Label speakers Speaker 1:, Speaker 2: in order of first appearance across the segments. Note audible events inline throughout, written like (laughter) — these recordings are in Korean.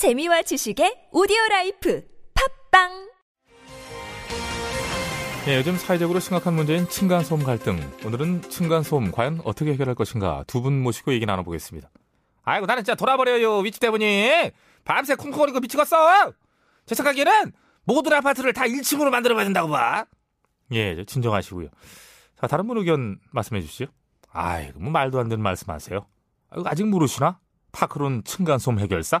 Speaker 1: 재미와 지식의 오디오 라이프 팟빵
Speaker 2: 예, 요즘 사회적으로 심각한 문제인 층간소음 갈등. 오늘은 층간소음 과연 어떻게 해결할 것인가 두 분 모시고 얘기 나눠보겠습니다.
Speaker 3: 아이고 나는 진짜 돌아버려요 윗집 때문에 밤새 쿵쿵거리고 미치겠어 제 생각에는 모든 아파트를 다 1층으로 만들어봐야 된다고 봐
Speaker 2: 예, 저 진정하시고요. 자, 다른 분 의견 말씀해 주시죠. 아이고, 뭐 말도 안 되는 말씀하세요. 아직 모르시나? 파크론 층간소음 해결사?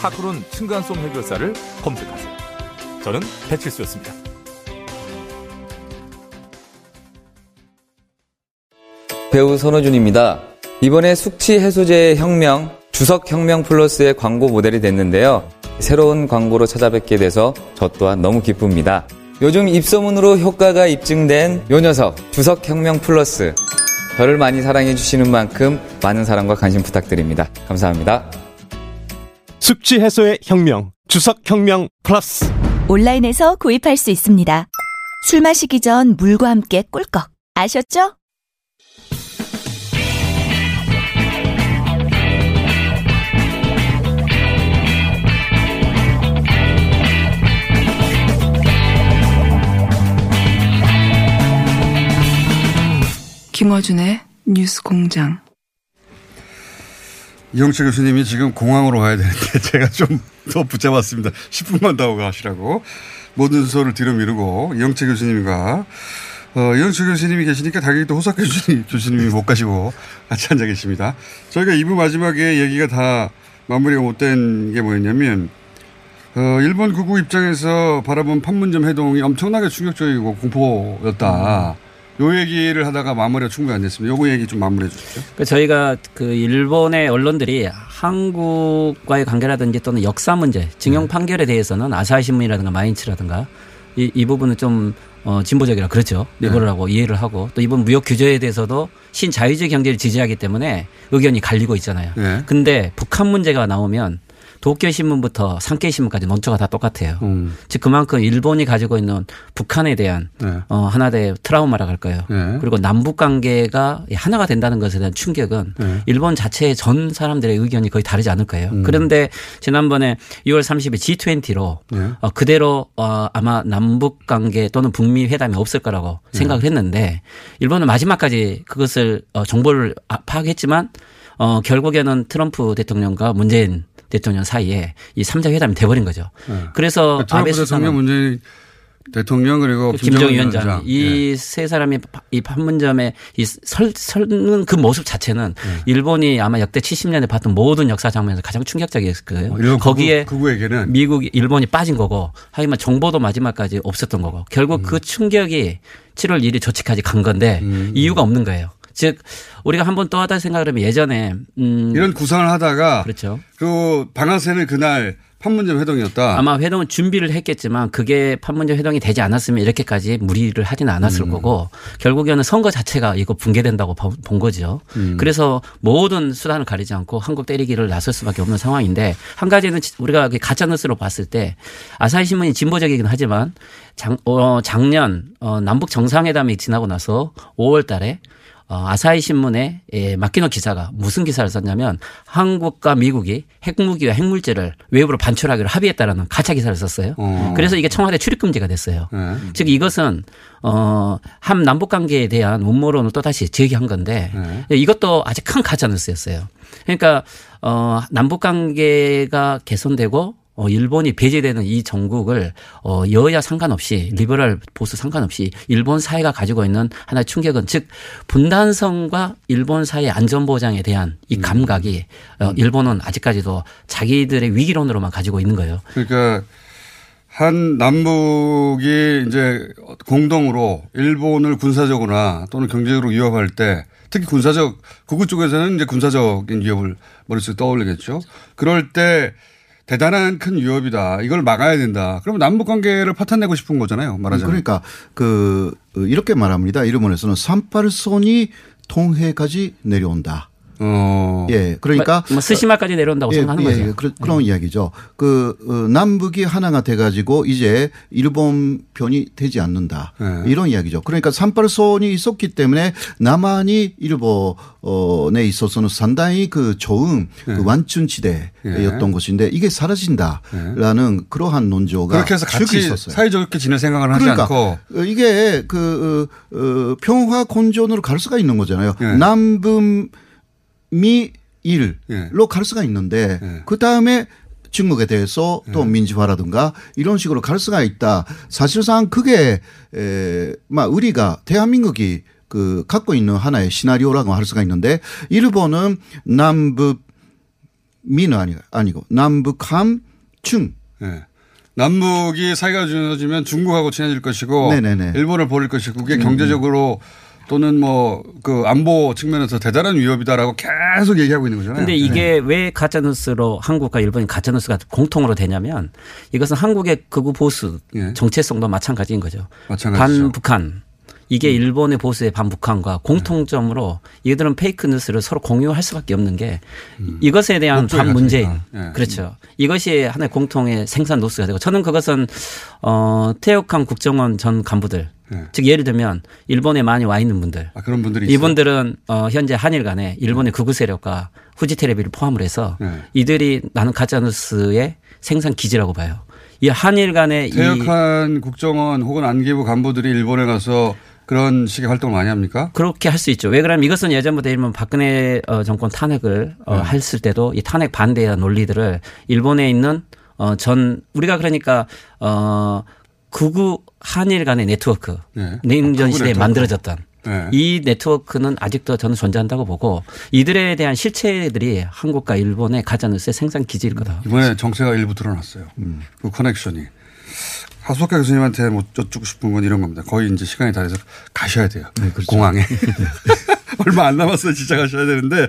Speaker 2: 파크론 층간소음 해결사를 검색하세요. 저는 배칠수였습니다.
Speaker 4: 배우 손호준입니다. 이번에 숙취 해소제의 혁명, 주석 혁명 플러스의 광고 모델이 됐는데요. 새로운 광고로 찾아뵙게 돼서 저 또한 너무 기쁩니다. 요즘 입소문으로 효과가 입증된 요 녀석, 주석 혁명 플러스. 저를 많이 사랑해 주시는 만큼 많은 사랑과 관심 부탁드립니다. 감사합니다.
Speaker 5: 숙취 해소의 혁명, 주석 혁명 플러스.
Speaker 1: 온라인에서 구입할 수 있습니다. 술 마시기 전 물과 함께 꿀꺽 아셨죠?
Speaker 6: 김어준의 뉴스 공장.
Speaker 7: 이영채 교수님이 지금 공항으로 가야 되는데 (laughs) 제가 좀 더 붙잡았습니다. 10분만 더 가시라고. 모든 순서를 뒤로 미루고 이영채 교수님과 어, 이영채 교수님이 계시니까 당연히 또 호석 교수님, (laughs) 교수님이 못 가시고 같이 앉아 계십니다. 저희가 2부 마지막에 얘기가 다 마무리가 못 된 게 뭐였냐면 어, 일본 구구 입장에서 바라본 판문점 해동이 엄청나게 충격적이고 공포였다. 요 얘기를 하다가 마무리가 충분히 안 됐습니다. 요거 얘기 좀 마무리해 주시죠.
Speaker 8: 그 저희가 그 일본의 언론들이 한국과의 관계라든지 또는 역사 문제, 징용 판결에 대해서는 아사히 신문이라든가 마인츠라든가 이, 이 부분은 좀 어, 진보적이라 그렇죠. 리버를 하고 이해를 하고 또 이번 무역 규제에 대해서도 신자유주의 경제를 지지하기 때문에 의견이 갈리고 있잖아요.
Speaker 7: 네.
Speaker 8: 근데 북한 문제가 나오면 도쿄 신문부터 산케이 신문까지 논조가 다 똑같아요.
Speaker 7: 음.
Speaker 8: 즉 그만큼 일본이 가지고 있는 북한에 대한
Speaker 7: 네.
Speaker 8: 어, 하나의 트라우마라 할까요?
Speaker 7: 네.
Speaker 8: 그리고 남북 관계가 하나가 된다는 것에 대한 충격은
Speaker 7: 네.
Speaker 8: 일본 자체의 전 사람들의 의견이 거의 다르지 않을 거예요.
Speaker 7: 음.
Speaker 8: 그런데 지난번에 6월 30일 G20로
Speaker 7: 네.
Speaker 8: 어, 그대로 어, 아마 남북 관계 또는 북미 회담이 없을 거라고
Speaker 7: 네.
Speaker 8: 생각을 했는데 일본은 마지막까지 그것을 어, 정보를 아- 파악했지만 어, 결국에는 트럼프 대통령과 문재인 대통령 사이에 이 3자 회담이 돼버린 거죠.
Speaker 7: 네.
Speaker 8: 그래서
Speaker 7: 트럼프
Speaker 8: 아베
Speaker 7: 대통령, 문재인 대통령 그리고
Speaker 8: 김정은
Speaker 7: 김정은
Speaker 8: 위원장
Speaker 7: 위원장.
Speaker 8: 이세 사람이 파- 이 판문점에 이 설, 설는 그 모습 자체는
Speaker 7: 네.
Speaker 8: 일본이 아마 역대 70년대 봤던 모든 역사 장면에서 가장 충격적이었을 거예요.
Speaker 7: 어,
Speaker 8: 거기에
Speaker 7: 그구에게는
Speaker 8: 미국, 일본이 빠진 거고 하지만 정보도 마지막까지 없었던 거고 결국
Speaker 7: 음.
Speaker 8: 그 충격이 7월 1일 조치까지 간 건데
Speaker 7: 음.
Speaker 8: 이유가 없는 거예요. 즉 우리가 한 번 또 하다 생각을 하면 예전에 음
Speaker 7: 이런 구상을 하다가
Speaker 8: 그렇죠.
Speaker 7: 그 방아쇠는 그날 판문점 회동이었다.
Speaker 8: 아마 회동은 준비를 했겠지만 그게 판문점 회동이 되지 않았으면 이렇게까지 무리를 하지는 않았을
Speaker 7: 음.
Speaker 8: 거고 결국에는 선거 자체가 이거 붕괴된다고 봐- 본 거죠.
Speaker 7: 음.
Speaker 8: 그래서 모든 수단을 가리지 않고 한국 때리기를 나설 수밖에 없는 상황인데 한 가지는 우리가 가짜 뉴스로 봤을 때 아사히 신문이 진보적이긴 하지만 장, 어, 작년 어, 남북 정상회담이 지나고 나서 5월 달에 어, 아사히 신문에 예, 마키노 기자가 무슨 기사를 썼냐면 한국과 미국이 핵무기와 핵물질을 외부로 반출하기로 합의했다라는 가짜 기사를 썼어요.
Speaker 7: 어.
Speaker 8: 그래서 이게 청와대 출입 금지가 됐어요.
Speaker 7: 네.
Speaker 8: 즉 이것은 어한 남북 관계에 대한 음모론을 또 다시 제기한 건데
Speaker 7: 네.
Speaker 8: 이것도 아주 큰 가짜 뉴스였어요. 그러니까 어 남북 관계가 개선되고 어, 일본이 배제되는 이 정국을 어, 여야 상관없이 리버럴 보수 상관없이 일본 사회가 가지고 있는 하나의 충격은 즉 분단성과 일본 사회의 안전 보장에 대한 이 감각이 어, 일본은 아직까지도 자기들의 위기론으로만 가지고 있는 거예요.
Speaker 7: 그러니까 한 남북이 이제 공동으로 일본을 군사적으로나 또는 경제적으로 위협할 때 특히 군사적 극우 쪽에서는 이제 군사적인 위협을 머릿속에 떠올리겠죠. 그럴 때 대단한 큰 위협이다. 이걸 막아야 된다. 그러면 남북 관계를 파탄내고 싶은 거잖아요. 말하자면.
Speaker 6: 그러니까 그 이렇게 말합니다. 일본에서는 38선이 통해까지 내려온다.
Speaker 7: 어.
Speaker 6: 예, 그러니까
Speaker 8: 뭐 스시마까지 내려온다고 생각하는 거죠. 네.
Speaker 6: 그, 런 이야기죠. 그 어, 남북이 하나가 돼 가지고 이제 일본 편이 되지 않는다.
Speaker 7: 네.
Speaker 6: 이런 이야기죠. 그러니까 삼팔선이 있었기 때문에 남한이 일본에 있어서는 상당히 그 좋은
Speaker 7: 네.
Speaker 6: 그 완충 지대였던 것인데 이게 사라진다라는 그러한 논조가
Speaker 7: 그렇게 해서
Speaker 6: 쭉
Speaker 7: 같이
Speaker 6: 있었어요.
Speaker 7: 사이좋게 지낼 생각을 하지
Speaker 6: 그러니까
Speaker 7: 않고
Speaker 6: 어, 이게 그 어, 어, 평화 공존으로 갈 수가 있는 거잖아요.
Speaker 7: 예.
Speaker 6: 남북 미 일로
Speaker 7: 예.
Speaker 6: 갈 수가 있는데
Speaker 7: 예.
Speaker 6: 그 다음에 중국에 대해서 또 민주화라든가 이런 식으로 갈 수가 있다. 사실상 그게 에, 막 우리가 대한민국이 그 갖고 있는 하나의 시나리오라고 할 수가 있는데 일본은 남북 미는 아니 아니고 남북함 중
Speaker 7: 예. 남북이 사이가 좋아지면 중국하고 친해질 것이고
Speaker 6: 네네네.
Speaker 7: 일본을 버릴 것이고 그게 경제적으로 또는 뭐 그 안보 측면에서 대단한 위협이다라고 계속 얘기하고 있는 거잖아요.
Speaker 8: 근데 이게 왜 가짜 뉴스로 한국과 일본이 가짜 뉴스가 공통으로 되냐면 이것은 한국의 극우 보수
Speaker 7: 예.
Speaker 8: 정체성도 마찬가지인 거죠.
Speaker 7: 마찬가지죠.
Speaker 8: 반북한. 이게 일본의 보수의 반북한과 공통점으로 이들은 페이크 뉴스를 서로 공유할 수밖에 없는 게 이것에 대한 반문재인.
Speaker 7: 같으니까. 예.
Speaker 8: 그렇죠. 이것이 하나의 공통의 생산 노스가 되고 저는 그것은 어 태역한 국정원 전 간부들
Speaker 7: 예.
Speaker 8: 즉 예를 들면 일본에 많이 와 있는 분들
Speaker 7: 아, 그런 분들이.
Speaker 8: 이분들은 어 현재 한일 간에 일본의 극우 세력과 후지 테레비를 포함을 해서
Speaker 7: 네.
Speaker 8: 이들이 나는 가짜 뉴스의 생산 기지라고 봐요. 이 한일 간의 이
Speaker 7: 퇴역한 국정원 혹은 안기부 간부들이 일본에 가서 그런 식의 활동을 많이 합니까?
Speaker 8: 그렇게 할 수 있죠. 왜 그러냐면 이것은 예전부터 일본 박근혜 어, 정권 탄핵을 어,
Speaker 7: 네.
Speaker 8: 했을 때도 이 탄핵 반대의 논리들을 일본에 있는 어, 전 우리가 그러니까 어 극우 한일 간의 네트워크
Speaker 7: 네.
Speaker 8: 냉전 시대에. 만들어졌던
Speaker 7: 네.
Speaker 8: 이 네트워크는 아직도 저는 존재한다고 보고 이들에 대한 실체들이 한국과 일본의 가짜뉴스의 생산 기지일 거다.
Speaker 7: 이번에 정체가 일부 드러났어요. 그 커넥션이. 하수학과 교수님한테 뭐 여쭙고 싶은 건 이런 겁니다. 거의 이제 시간이 다 돼서 가셔야 돼요. 공항에. (laughs) 얼마 안 남았어요. 진짜 가셔야 되는데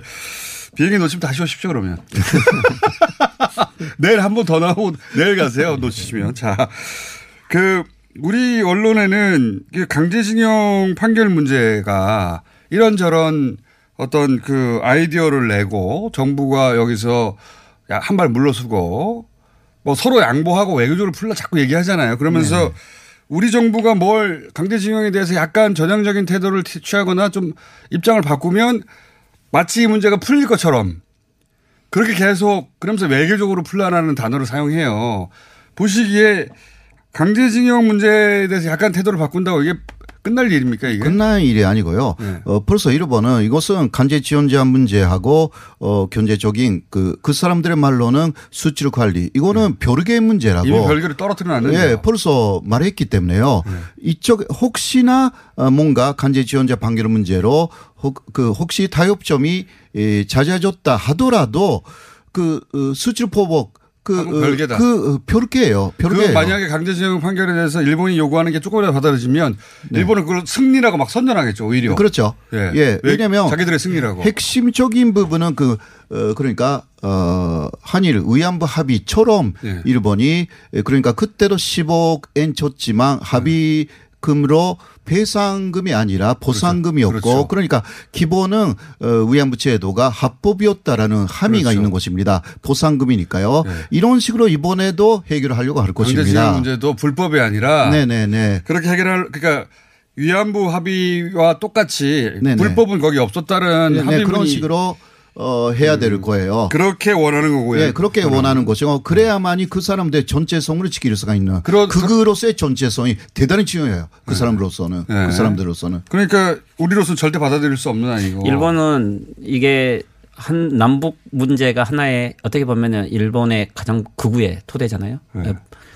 Speaker 7: 비행기 놓치면 다시 오십시오 그러면. (laughs) 내일 한 번 더 나오고 내일 가세요. 놓치시면. 자, 그 우리 언론에는 그 강제징용 판결 문제가 이런저런 어떤 그 아이디어를 내고 정부가 여기서 한 발 물러서고 뭐 서로 양보하고 외교적으로 풀라 자꾸 얘기하잖아요. 그러면서 우리 정부가 뭘 강제징용에 대해서 약간 전향적인 태도를 티- 취하거나 좀 입장을 바꾸면 마치 이 문제가 풀릴 것처럼 그렇게 계속 그러면서 외교적으로 풀라라는 단어를 사용해요. 보시기에 강제징용 문제에 대해서 약간 태도를 바꾼다고 이게 끝날 일입니까 이게?
Speaker 6: 끝난 일이 아니고요.
Speaker 7: 네.
Speaker 6: 어, 벌써 일본은 이것은 간제 지원자 문제하고 어, 경제적인 그, 그 사람들의 말로는 수출 관리 이거는 별개의 문제라고.
Speaker 7: 네. 이미 별개를 떨어뜨려 놨는데.
Speaker 6: 예, 벌써 말했기 때문에요.
Speaker 7: 네.
Speaker 6: 이쪽 혹시나 어, 뭔가 간제 지원자 판결 문제로 혹, 그 혹시 타협점이 예, 잦아졌다 하더라도 그 어, 수출 포복 그, 어,
Speaker 7: 별개다.
Speaker 6: 그 어, 별개예요.
Speaker 7: 그
Speaker 6: 별개예요.
Speaker 7: 만약에 강제징용 판결에 대해서 일본이 요구하는 게 조금이라도 받아들여지면 일본은 그걸 승리라고 막 선전하겠죠 오히려.
Speaker 6: 네. 그렇죠.
Speaker 7: 예.
Speaker 6: 예.
Speaker 7: 왜-
Speaker 6: 왜냐면
Speaker 7: 자기들의 승리라고.
Speaker 6: 핵심적인 부분은 그, 어, 그러니까, 어, 한일 위안부 합의처럼
Speaker 7: 예.
Speaker 6: 일본이 그러니까 그때도 10억 엔 줬지만 합의 금으로 배상금이 아니라 보상금이었고
Speaker 7: 그렇죠.
Speaker 6: 그러니까 기본은 어, 위안부 제도가 합법이었다라는 함의가
Speaker 7: 그렇죠.
Speaker 6: 있는 것입니다. 보상금이니까요.
Speaker 7: 예.
Speaker 6: 이런 식으로 이번에도 해결하려고 할
Speaker 7: 강제징용
Speaker 6: 것입니다.
Speaker 7: 문제도 불법이 아니라
Speaker 6: 네네네.
Speaker 7: 그렇게 해결할 그러니까 위안부 합의와 똑같이
Speaker 6: 네네.
Speaker 7: 불법은 거기 없었다는
Speaker 6: 네,
Speaker 7: 합의문이
Speaker 6: 그런 식으로 어, 해야 될 거예요.
Speaker 7: 그렇게 원하는 거고요.
Speaker 6: 예, 그렇게 원하는 것이고 그래야만이 그 사람들의 전체성을 지킬 수가 있는
Speaker 7: 그러-
Speaker 6: 그거로서의 전체성이 대단히 중요해요. 그 사람으로서는
Speaker 7: 네.
Speaker 6: 그 사람들로서는
Speaker 7: 그러니까 우리로서는 절대 받아들일 수 없는 아니고.
Speaker 8: 일본은 이게 한 남북 문제가 하나의 어떻게 보면은 일본의 가장 극우의 토대잖아요.
Speaker 7: 네.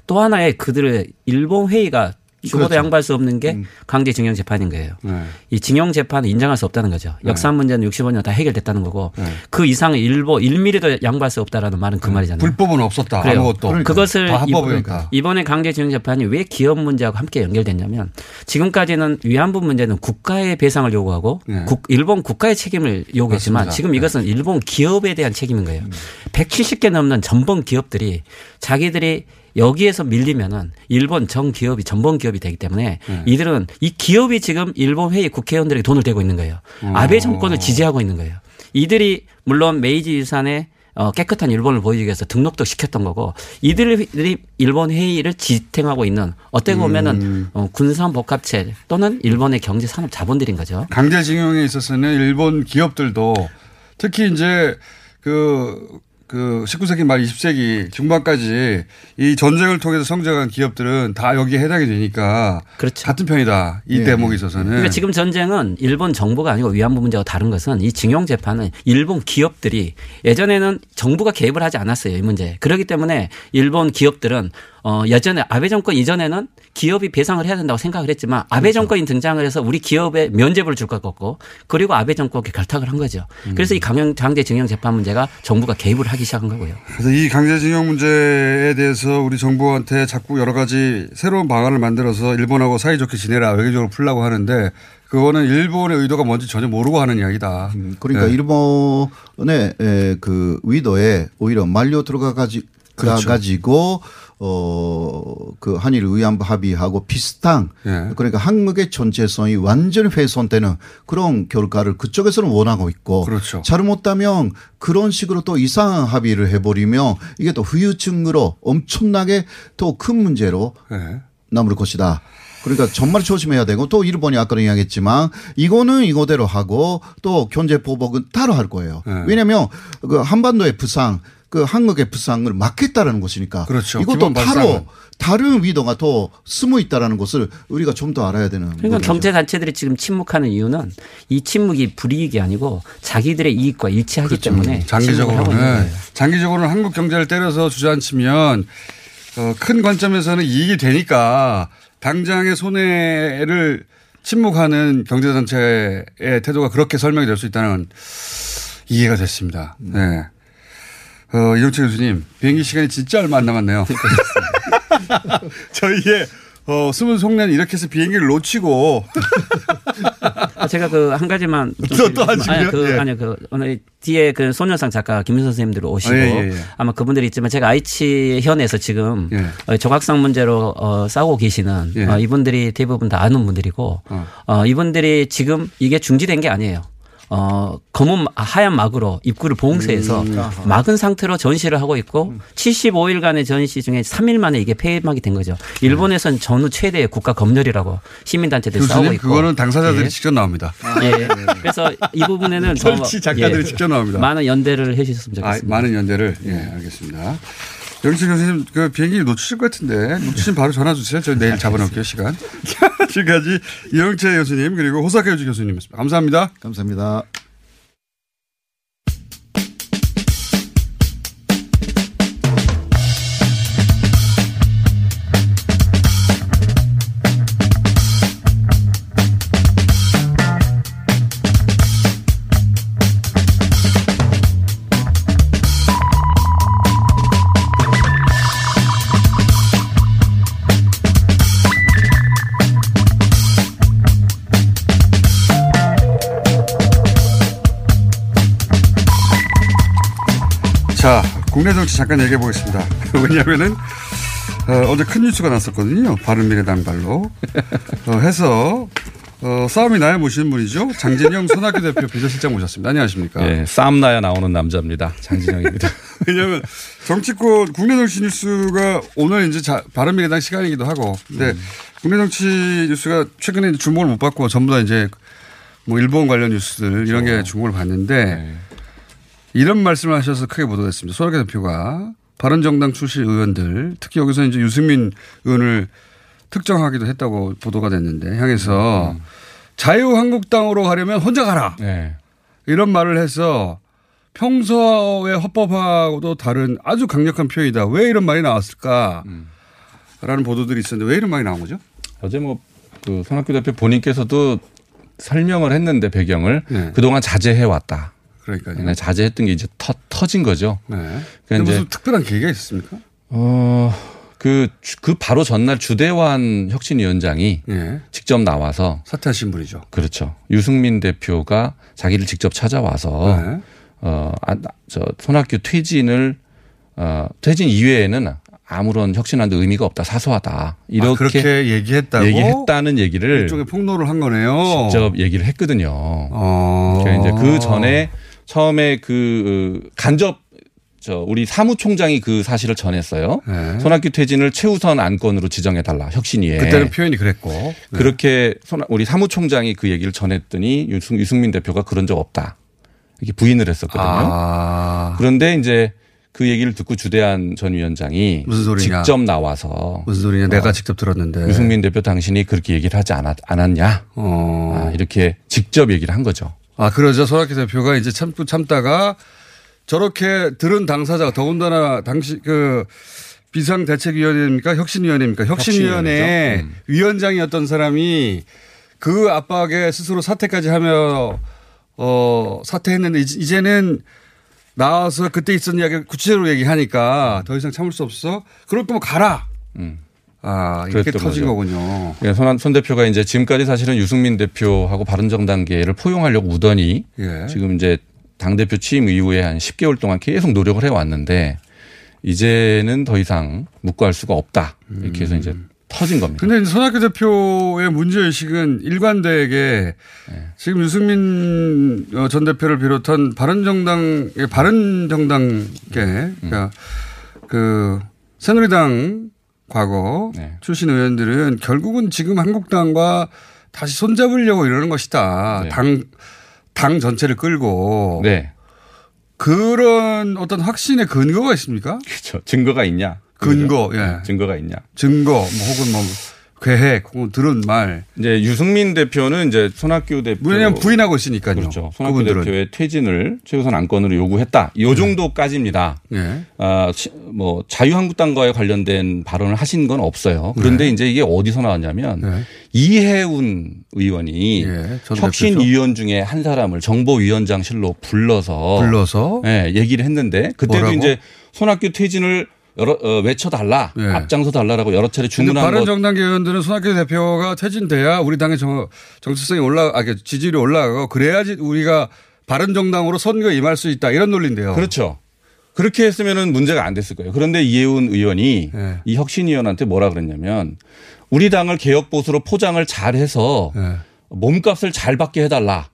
Speaker 8: 또 하나의 그들의 일본 회의가 죽어도
Speaker 6: 그렇죠.
Speaker 8: 양보할 수 없는 게 강제징용 재판인 거예요.
Speaker 7: 네.
Speaker 8: 이 징용 재판은 인정할 수 없다는 거죠. 역사 문제는 65년 다 해결됐다는 거고
Speaker 7: 네.
Speaker 8: 그 이상의 일보 1mm도 양보할 수 없다라는 말은 그 말이잖아요.
Speaker 7: 불법은 없었다.
Speaker 8: 그래요.
Speaker 7: 아무것도.
Speaker 6: 그러니까.
Speaker 8: 그것을
Speaker 7: 합법이니까.
Speaker 8: 이번에 강제징용 재판이 왜 기업 문제하고 함께 연결됐냐면 지금까지는 위안부 문제는 국가의 배상을 요구하고
Speaker 7: 네.
Speaker 8: 국- 일본 국가의 책임을 요구했지만
Speaker 7: 맞습니다.
Speaker 8: 지금 이것은 일본 기업에 대한 책임인 거예요. 170개 넘는 전범 기업들이 자기들이 여기에서 밀리면은 일본 정 기업이 전범 기업이 되기 때문에
Speaker 7: 네.
Speaker 8: 이들은 이 기업이 지금 일본 회의 국회의원들에게 돈을 대고 있는 거예요.
Speaker 7: 어.
Speaker 8: 아베 정권을 지지하고 있는 거예요. 이들이 물론 메이지 유산에 어, 깨끗한 일본을 보여주기 위해서 등록도 시켰던 거고 이들이 일본 회의를 지탱하고 있는 어떻게 보면은
Speaker 7: 음.
Speaker 8: 어, 군산 복합체 또는 일본의 경제 산업 자본들인 거죠.
Speaker 7: 강제징용에 있어서는 일본 기업들도 특히 이제 그, 그 19세기 말 20세기 중반까지 이 전쟁을 통해서 성장한 기업들은 다 여기에 해당이 되니까
Speaker 8: 그렇죠.
Speaker 7: 같은 편이다. 이
Speaker 6: 예.
Speaker 7: 대목에 있어서는.
Speaker 8: 그러니까 지금 전쟁은 일본 정부가 아니고 위안부 문제와 다른 것은 이 징용 재판은 일본 기업들이 예전에는 정부가 개입을 하지 않았어요 이 문제. 그렇기 때문에 일본 기업들은 어 예전에 아베 정권 이전에는 기업이 배상을 해야 된다고 생각을 했지만 아베 정권이 등장을 해서 우리 기업에 면제부를 줄 것 같고 그리고 아베 정권께 결탁을 한 거죠. 그래서 이 강형 강제 징용 재판 문제가 정부가 개입을 하기 시작한 거고요.
Speaker 7: 그래서 이 강제징용 문제에 대해서 우리 정부한테 자꾸 여러 가지 새로운 방안을 만들어서 일본하고 사이좋게 지내라 외교적으로 풀라고 하는데 그거는 일본의 의도가 뭔지 전혀 모르고 하는 이야기다.
Speaker 6: 그러니까
Speaker 7: 네.
Speaker 6: 일본의 에, 그 의도에 오히려 말려 들어가 가지
Speaker 7: 그렇죠.
Speaker 6: 가지고 어그 한일 위안부 합의하고 비슷한
Speaker 7: 예.
Speaker 6: 그러니까 한국의 전체성이 완전히 훼손되는 그런 결과를 그쪽에서는 원하고 있고
Speaker 7: 그렇죠.
Speaker 6: 잘못하면 그런 식으로 또 이상한 합의를 해버리면 이게 또 후유증으로 엄청나게 더 큰 문제로
Speaker 7: 네.
Speaker 6: 남을 것이다. 그러니까 정말 조심해야 되고 또 일본이 아까도 이야기했지만 이거는 이거대로 하고 또 경제 보복은 따로 할 거예요.
Speaker 7: 네.
Speaker 6: 왜냐하면 그 한반도의 부상 그 한국의 부상을 막겠다라는 것이니까
Speaker 7: 그렇죠.
Speaker 6: 이것도. 따로 다른 위도가 더 숨어 있다라는 것을 우리가 좀 더 알아야 되는
Speaker 8: 그러니까. 경제 단체들이 지금 침묵하는 이유는 이 침묵이 불이익이 아니고 자기들의 이익과 일치하기 때문에 침묵을 하고 있는
Speaker 7: 장기적으로는. 장기적으로는 한국 경제를 때려서 주저앉히면 어, 큰 관점에서는 이익이 되니까 당장의 손해를 침묵하는 경제단체의 태도가 그렇게 설명이 될 수 있다는 이해가 됐습니다. 네. 어, 이용채 교수님, 비행기 시간이 진짜 얼마 안 남았네요. (laughs) 저희의 어, 숨은 속내는 이렇게 해서 비행기를 놓치고 (laughs)
Speaker 8: 제가 그 한 가지만
Speaker 7: 또- 또 하시고요?
Speaker 8: 아니 그
Speaker 7: 예.
Speaker 8: 아니 그 오늘 뒤에 그 소녀상 작가 김윤선 선생님들 오시고
Speaker 7: 아, 예, 예, 예.
Speaker 8: 아마 그분들이 있지만 제가愛知 현에서 지금
Speaker 7: 예.
Speaker 8: 어, 조각상 문제로 어, 싸우고 계시는
Speaker 7: 예.
Speaker 8: 어, 이분들이 대부분 다 아는 분들이고
Speaker 7: 어.
Speaker 8: 어, 이분들이 지금 이게 중지된 게 아니에요. 어, 검은 마- 하얀 막으로 입구를 봉쇄해서
Speaker 7: 음.
Speaker 8: 막은 상태로 전시를 하고 있고 75일간의 전시 중에 3일 만에 이게 폐막이 된 거죠. 일본에선 전후 최대의 국가 검열이라고 시민단체들이 싸우고 있고.
Speaker 7: 그거는 당사자들이
Speaker 8: 예.
Speaker 7: 직접 나옵니다.
Speaker 8: 예. 그래서 이 부분에는 더 (laughs)
Speaker 7: 설치 작가들이
Speaker 8: 예.
Speaker 7: 직접 나옵니다.
Speaker 8: 많은 연대를 해주셨으면
Speaker 7: 아,
Speaker 8: 좋겠습니다.
Speaker 7: 많은 연대를 예 알겠습니다. 영철 교수님 그 비행기 놓치실 것 같은데 놓치시면 바로 전화 주세요. 저 내일 잡아놓을게요 시간. (laughs) 지금까지 이영채 교수님 그리고 호사카 유지 교수님이었습니다. 감사합니다.
Speaker 6: 감사합니다.
Speaker 7: 국내 정치 잠깐 얘기해 보겠습니다. (laughs) 왜냐하면은 어, 어제 큰 뉴스가 났었거든요. 바른미래당 발로 어, 해서 어, 싸움이 나야 모시는 분이죠. 장진영 손학규 대표 비서실장 모셨습니다. 안녕하십니까?
Speaker 9: 예, 싸움 나야 나오는 남자입니다. 장진영입니다. (laughs)
Speaker 7: 왜냐하면 정치권 국내 정치 뉴스가 오늘 이제 자, 바른미래당 시간이기도 하고, 근데 국내 정치 뉴스가 최근에 주목을 못 받고 전부 다 이제 뭐 일본 관련 뉴스들 이런 게 주목을 받는데 이런 말씀을 하셔서 크게 보도됐습니다. 손학규 대표가 바른정당 출신 의원들 특히 여기서 이제 유승민 의원을 특정하기도 했다고 보도가 됐는데 향해서 자유한국당으로 가려면 혼자 가라.
Speaker 9: 네.
Speaker 7: 이런 말을 해서 평소의 헌법하고도 다른 아주 강력한 표현이다. 왜 이런 말이 나왔을까? 라는 보도들이 있었는데 왜 이런 말이 나온 거죠?
Speaker 9: 어제 뭐그 손학규 대표 본인께서도 설명을 했는데 배경을
Speaker 7: 네.
Speaker 9: 그동안 자제해 왔다.
Speaker 7: 그러니까요.
Speaker 9: 네, 자제했던 게 이제 터, 터진 거죠.
Speaker 7: 네.
Speaker 9: 그러니까
Speaker 7: 무슨 특별한 계기가 있습니까?
Speaker 9: 어, 그, 주- 그 바로 전날 주대환 혁신위원장이
Speaker 7: 예.
Speaker 9: 직접 나와서
Speaker 7: 사퇴하신 분이죠.
Speaker 9: 그렇죠. 유승민 대표가 자기를 직접 찾아와서
Speaker 7: 네.
Speaker 9: 어, 아, 나- 저 손학규 퇴진을 어, 퇴진 이외에는 아무런 혁신안도 의미가 없다. 사소하다. 이렇게
Speaker 7: 아, 그렇게 얘기했다고
Speaker 9: 얘기했다는 얘기를
Speaker 7: 일종의 폭로를 한 거네요.
Speaker 9: 직접 얘기를 했거든요.
Speaker 7: 어.
Speaker 9: 그러니까 이제 그 전에 처음에 그 어, 간접 저 우리 사무총장이 그 사실을 전했어요.
Speaker 7: 네.
Speaker 9: 손학규 퇴진을 최우선 안건으로 지정해 달라 혁신위에.
Speaker 7: 그때는 표현이 그랬고. 네.
Speaker 9: 그렇게 손- 우리 사무총장이 그 얘기를 전했더니 유승, 유승민 대표가 그런 적 없다. 이렇게 부인을 했었거든요.
Speaker 7: 아.
Speaker 9: 그런데 이제 그 얘기를 듣고 주대한 전 위원장이
Speaker 7: 무슨 소리냐.
Speaker 9: 직접 나와서
Speaker 7: 무슨 소리냐. 내가 직접 들었는데.
Speaker 9: 유승민 대표 당신이 그렇게 얘기를 하지 않았, 않았냐.
Speaker 7: 어.
Speaker 9: 아, 이렇게 직접 얘기를 한 거죠.
Speaker 7: 아, 그러죠. 손학규 대표가 이제 참고 참다가 저렇게 들은 당사자가 더군다나 당시 그 비상대책위원회입니까? 혁신위원회입니까? 혁신위원회.
Speaker 9: 음.
Speaker 7: 위원장이었던 사람이 그 압박에 스스로 사퇴까지 하며 어, 사퇴했는데 이제- 이제는 나와서 그때 있었던 이야기 구체적으로 얘기하니까 더 이상 참을 수 없어. 그럴 거면 가라.
Speaker 9: 음.
Speaker 7: 아, 이렇게 터진
Speaker 9: 거죠.
Speaker 7: 거군요.
Speaker 9: 예, 손, 손 대표가 이제 지금까지 사실은 유승민 대표하고 바른정당계를 포용하려고 우더니
Speaker 7: 예.
Speaker 9: 지금 이제 당대표 취임 이후에 한 10개월 동안 계속 노력을 해왔는데 이제는 더 이상 묵고할 수가 없다. 이렇게 해서 이제 터진 겁니다.
Speaker 7: 근데 손학규 대표의 문제의식은 일관되게
Speaker 9: 네.
Speaker 7: 지금 유승민 어, 전 대표를 비롯한 바른정당, 바른정당계, 그러니까 그 새누리당 과거
Speaker 9: 네.
Speaker 7: 출신 의원들은 결국은 지금 한국당과 다시 손잡으려고 이러는 것이다.
Speaker 9: 네.
Speaker 7: 당, 당 전체를 끌고.
Speaker 9: 네.
Speaker 7: 그런 어떤 확신의 근거가 있습니까?
Speaker 9: 그렇죠. 증거가 있냐?
Speaker 7: 근거,
Speaker 9: 그죠?
Speaker 7: 예.
Speaker 9: 증거가 있냐?
Speaker 7: 증거, 뭐 혹은 뭐 계획, 혹은 들은 말.
Speaker 9: 이제 유승민 대표는 이제 손학규 대표
Speaker 7: 왜냐하면 부인하고 있으니까요.
Speaker 9: 그렇죠. 손학규
Speaker 7: 그분들은.
Speaker 9: 대표의 퇴진을 최우선 안건으로 요구했다. 요 정도까지입니다.
Speaker 7: 예.
Speaker 9: 아, 시- 뭐 자유한국당과의 관련된 발언을 하신 건 없어요. 그런데 이제 이게 어디서 나왔냐면
Speaker 7: 네.
Speaker 9: 이해운 의원이
Speaker 7: 예, 전
Speaker 9: 혁신위원 중에 한 사람을 정보위원장실로 불러서
Speaker 7: 불러서
Speaker 9: 예, 얘기를 했는데 그때도
Speaker 7: 뭐라고?
Speaker 9: 이제 손학규 퇴진을 여러, 어, 외쳐달라,
Speaker 7: 예.
Speaker 9: 앞장서 달라라고 여러 차례 주문한 것
Speaker 7: 바른정당 의원들은 손학규 대표가 퇴진돼야 우리 당의 정, 정체성이 올라, 아, 그 지지율이 올라가고 그래야지 우리가 바른정당으로 선거에 임할 수 있다 이런 논리인데요.
Speaker 9: 그렇죠. 그렇게 했으면은 문제가 안 됐을 거예요. 그런데 이해운 의원이
Speaker 7: 예.
Speaker 9: 이 혁신위원한테 뭐라 그랬냐면 우리 당을 개혁보수로 포장을 잘해서
Speaker 7: 예.
Speaker 9: 몸값을 잘 받게 해달라.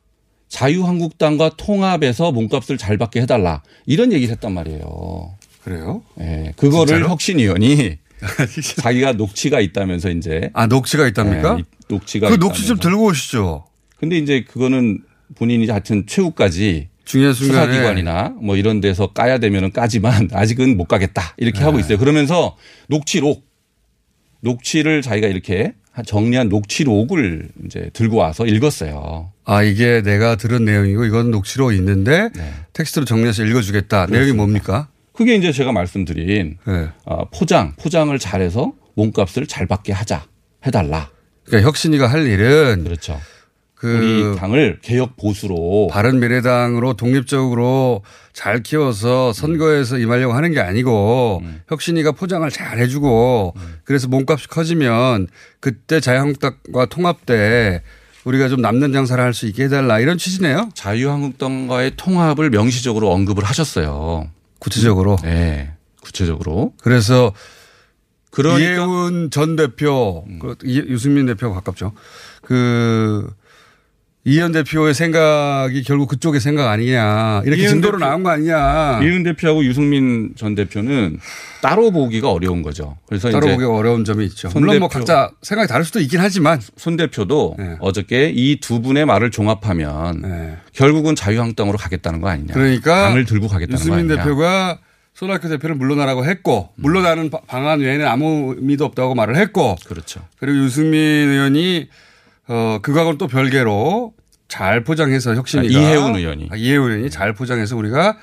Speaker 9: 자유한국당과 통합해서 몸값을 잘 받게 해달라. 이런 얘기를 했단 말이에요.
Speaker 7: 그래요?
Speaker 9: 예, 그거를
Speaker 7: 진짜로?
Speaker 9: 혁신위원이 (laughs) 자기가 녹취가 있다면서 이제
Speaker 7: 아, 녹취가 있답니까?
Speaker 9: 예, 이 녹취가
Speaker 7: 그 녹취 좀
Speaker 9: 있다면서.
Speaker 7: 들고 오시죠.
Speaker 9: 근데 이제 그거는 본인이 하여튼 최후까지
Speaker 7: 중요한 순간에.
Speaker 9: 수사기관이나 뭐 이런 데서 까야 되면은 까지만 (laughs) 아직은 못 가겠다 이렇게
Speaker 7: 네.
Speaker 9: 하고 있어요. 그러면서 녹취록 녹취를 자기가 이렇게 정리한 녹취록을 이제 들고 와서 읽었어요.
Speaker 7: 아, 이게 내가 들은 내용이고 이건 녹취로 있는데
Speaker 9: 네.
Speaker 7: 텍스트로 정리해서 읽어주겠다. 내용이 뭡니까?
Speaker 9: 그게 이제 제가 말씀드린
Speaker 7: 네.
Speaker 9: 어, 포장 포장을 잘해서 몸값을 잘 받게 하자 해달라.
Speaker 7: 그러니까 혁신이가 할 일은
Speaker 9: 그렇죠.
Speaker 7: 그
Speaker 9: 우리 당을 개혁 보수로
Speaker 7: 바른 미래당으로 독립적으로 잘 키워서 선거에서 임하려고 하는 게 아니고
Speaker 9: 음.
Speaker 7: 혁신이가 포장을 잘 해주고 그래서 몸값이 커지면 그때 자유한국당과 통합 때 우리가 좀 남는 장사를 할 수 있게 해달라 이런 취지네요.
Speaker 9: 자유한국당과의 통합을 명시적으로 언급을 하셨어요.
Speaker 7: 구체적으로.
Speaker 9: 네, 구체적으로.
Speaker 7: 그래서
Speaker 9: 그러니까
Speaker 7: 이해운 전 대표, 그 이- 유승민 대표가 가깝죠. 그 이현 대표의 생각이 결국 그쪽의 생각 아니냐 이렇게
Speaker 9: 이현
Speaker 7: 증거로
Speaker 9: 대표-
Speaker 7: 나온 거 아니냐.
Speaker 9: 이은 대표하고 유승민 전 대표는 따로 보기가 어려운 거죠. 그래서
Speaker 7: 따로
Speaker 9: 이제
Speaker 7: 보기 어려운 점이 있죠.
Speaker 9: 손
Speaker 7: 물론 뭐
Speaker 9: 대표-
Speaker 7: 각자 생각이 다를 수도 있긴 하지만
Speaker 9: 손 대표도
Speaker 7: 네.
Speaker 9: 어저께 이 두 분의 말을 종합하면
Speaker 7: 네.
Speaker 9: 결국은 자유한국당으로 가겠다는 거 아니냐.
Speaker 7: 그러니까
Speaker 9: 당을 들고 가겠다는
Speaker 7: 유승민
Speaker 9: 거 아니냐.
Speaker 7: 대표가 손학규 대표를 물러나라고 했고 물러나는 바- 방안 외에는 아무 의미도 없다고 말을 했고
Speaker 9: 그렇죠.
Speaker 7: 그리고 유승민 의원이 어 그거하고는 또 별개로 잘 포장해서 혁신이가
Speaker 9: 아, 이해운 의원이.
Speaker 7: 아, 이해운 의원이 잘 포장해서 우리가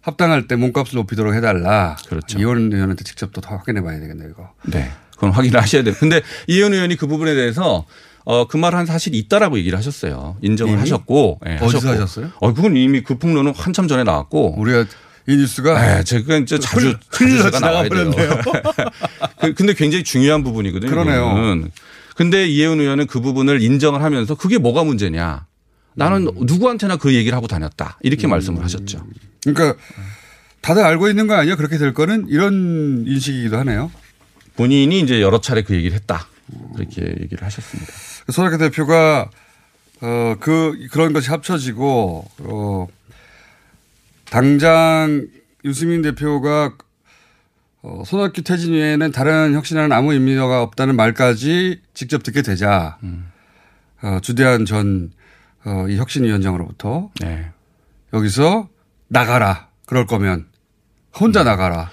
Speaker 7: 합당할 때 몸값을 높이도록 해달라.
Speaker 9: 그렇죠.
Speaker 7: 이해운 의원한테 직접 또 확인해 봐야 되겠네요, 이거.
Speaker 9: 네. 그건 확인을 하셔야 돼요. 근데 이현 의원이 그 부분에 대해서 어, 그 말한 사실이 있다라고 얘기를 하셨어요. 인정을
Speaker 7: 이미?
Speaker 9: 하셨고. 예,
Speaker 7: 어디서. 하셨어요?
Speaker 9: 어, 그건 이미 그 폭로는 한참 전에 나왔고.
Speaker 7: 우리가 이 뉴스가
Speaker 9: 네, 제가 이제 자주
Speaker 7: 흘- 흘러. 지나가 (laughs)
Speaker 9: 그- 근데 굉장히 중요한 부분이거든요.
Speaker 7: 그러네요.
Speaker 9: 이거는. 근데 이혜훈 의원은 그 부분을 인정을 하면서 그게 뭐가 문제냐. 나는
Speaker 7: 음.
Speaker 9: 누구한테나 그 얘기를 하고 다녔다. 이렇게 말씀을 하셨죠.
Speaker 7: 그러니까 다들 알고 있는 거 아니야? 그렇게 될 거는 이런 인식이기도 하네요.
Speaker 9: 본인이 이제 여러 차례 그 얘기를 했다. 이렇게 얘기를 하셨습니다.
Speaker 7: 손학규 대표가 어 그 그런 것이 합쳐지고 어 당장 유승민 대표가 어, 손학규 퇴진 외에는 다른 혁신하는 아무 의미가 없다는 말까지 직접 듣게 되자 어, 주대한 전 어, 이 혁신위원장으로부터
Speaker 9: 네.
Speaker 7: 여기서 나가라. 그럴 거면 혼자 나가라.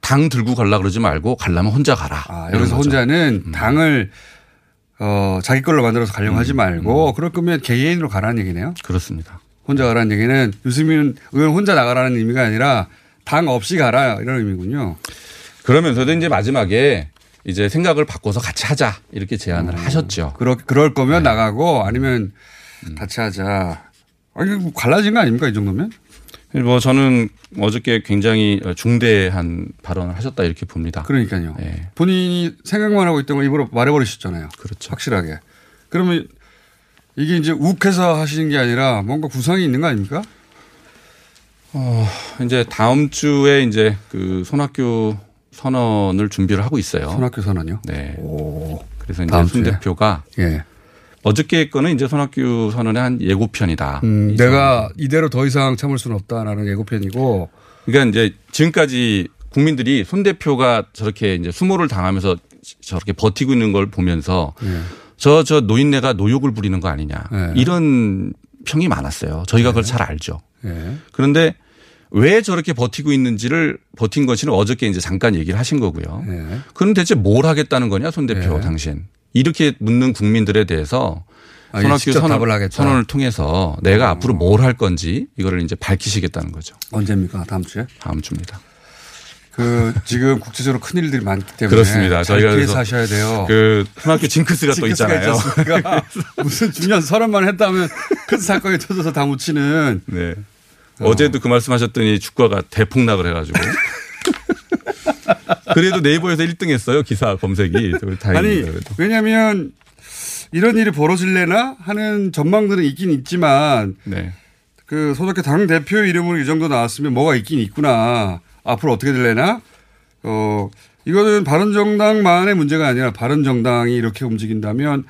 Speaker 9: 당 들고 갈라 그러지 말고 갈라면 혼자 가라.
Speaker 7: 아, 여기서
Speaker 9: 거죠. 음.
Speaker 7: 혼자는 당을 어, 자기 걸로 만들어서 가려고 하지
Speaker 9: 음.
Speaker 7: 말고 그럴 거면 개개인으로 가라는 얘기네요.
Speaker 9: 그렇습니다.
Speaker 7: 혼자 가라는 얘기는 유승민 의원 혼자 나가라는 의미가 아니라 당 없이 가라 이런 의미군요.
Speaker 9: 그러면서도 이제 마지막에 이제 생각을 바꿔서 같이 하자 이렇게 제안을 하셨죠.
Speaker 7: 그러, 그럴 거면
Speaker 9: 네.
Speaker 7: 나가고 아니면
Speaker 9: 음.
Speaker 7: 같이 하자. 아니, 뭐 갈라진 거 아닙니까 이 정도면?
Speaker 9: 뭐 저는 어저께 굉장히 중대한 발언을 하셨다 이렇게 봅니다.
Speaker 7: 그러니까요.
Speaker 9: 네.
Speaker 7: 본인이 생각만 하고 있던 걸 입으로 말해버리셨잖아요.
Speaker 9: 그렇죠.
Speaker 7: 확실하게. 그러면 이게 이제 욱해서 하시는 게 아니라 뭔가 구상이 있는 거 아닙니까?
Speaker 9: 어, 이제 다음 주에 이제 그 손학규 선언을 준비를 하고 있어요.
Speaker 7: 손학규 선언요?
Speaker 9: 네.
Speaker 7: 오.
Speaker 9: 그래서 이제 손
Speaker 7: 주에?
Speaker 9: 대표가
Speaker 7: 예.
Speaker 9: 어저께 거는 이제 손학규 선언의 한 예고편이다.
Speaker 7: 음,
Speaker 9: 이
Speaker 7: 내가 이대로 더 이상 참을 수는 없다라는 예고편이고.
Speaker 9: 그러니까 이제 지금까지 국민들이 손 대표가 저렇게 이제 수모를 당하면서 저렇게 버티고 있는 걸 보면서
Speaker 7: 예.
Speaker 9: 저, 저 노인네가 노욕을 부리는 거 아니냐.
Speaker 7: 네.
Speaker 9: 이런 평이 많았어요. 저희가 그걸 잘 알죠.
Speaker 7: 예.
Speaker 9: 그런데 왜 저렇게 버티고 있는지를 버틴 것이는 어저께 이제 잠깐 얘기를 하신 거고요.
Speaker 7: 예.
Speaker 9: 그럼 대체 뭘 하겠다는 거냐, 손 대표
Speaker 7: 네.
Speaker 9: 당신. 이렇게 묻는 국민들에 대해서
Speaker 7: 아,
Speaker 9: 손학규 선언. 선언을 통해서 내가 앞으로 뭘 할 건지 이거를 이제 밝히시겠다는 거죠.
Speaker 7: 언제입니까? 다음 주에?
Speaker 9: 다음 주입니다.
Speaker 7: 그 지금 국제적으로 큰 일들이 많기 때문에
Speaker 9: 그렇습니다.
Speaker 7: 잘
Speaker 9: 저희가 그래서
Speaker 7: 하셔야 돼요.
Speaker 9: 그 손학규 징크스가 또
Speaker 7: 징크스가
Speaker 9: 있잖아요. (laughs)
Speaker 7: 무슨 중요한 선언만 했다면 큰 사건이 터져서 다 묻히는
Speaker 9: 네. 어 제도 그 말씀하셨더니 주가가 대폭락을 해가지고. (laughs) 그래도 네이버에서 1등 했어요. 기사 검색이.
Speaker 7: 아니. 왜냐하면 이런 일이 벌어질래나 하는 전망들은 있긴 있지만
Speaker 9: 네.
Speaker 7: 그 손학규 당 대표 이름으로 이 정도 나왔으면 뭐가 있긴 있구나. 앞으로 어떻게 될래나? 어 이거는 바른정당만의 문제가 아니라 바른정당이 이렇게 움직인다면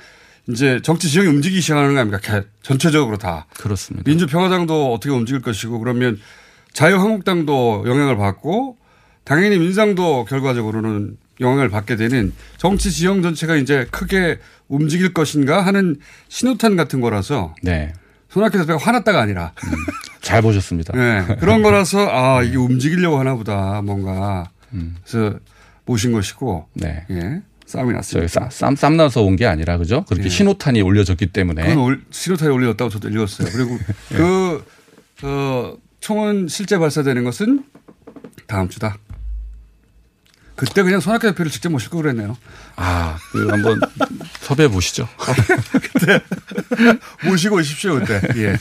Speaker 7: 이제 정치 지형이 움직이기 시작하는 거 아닙니까? 개- 전체적으로 다.
Speaker 9: 그렇습니다.
Speaker 7: 민주평화당도 어떻게 움직일 것이고 그러면 자유한국당도 영향을 받고 당연히 민주당도 결과적으로는 영향을 받게 되는 정치 지형 전체가 이제 크게 움직일 것인가 하는 신호탄 같은 거라서
Speaker 9: 네.
Speaker 7: 손학규 대표가 화났다가 아니라
Speaker 9: 잘 보셨습니다.
Speaker 7: 네, 그런 거라서 (laughs) 아 이게 움직이려고 하나 보다 뭔가 그래서 모신 것이고
Speaker 9: 네.
Speaker 7: 예 싸움이 났습니다.
Speaker 9: 쌈, 쌈, 쌈 나서 온 게 아니라 그죠? 그렇게
Speaker 7: 예.
Speaker 9: 신호탄이 올려졌기 때문에.
Speaker 7: 올, 신호탄에 올렸다고 저도 읽었어요. 그리고 (laughs) 그, 어, 총은 실제 발사되는 것은 다음 주다. 그때 그냥 손학규 대표를 직접 모실 걸 그랬네요.
Speaker 9: 아, 그 한번 섭외해 보시죠. (laughs)
Speaker 7: 모시고 오십시오, 그때. 예.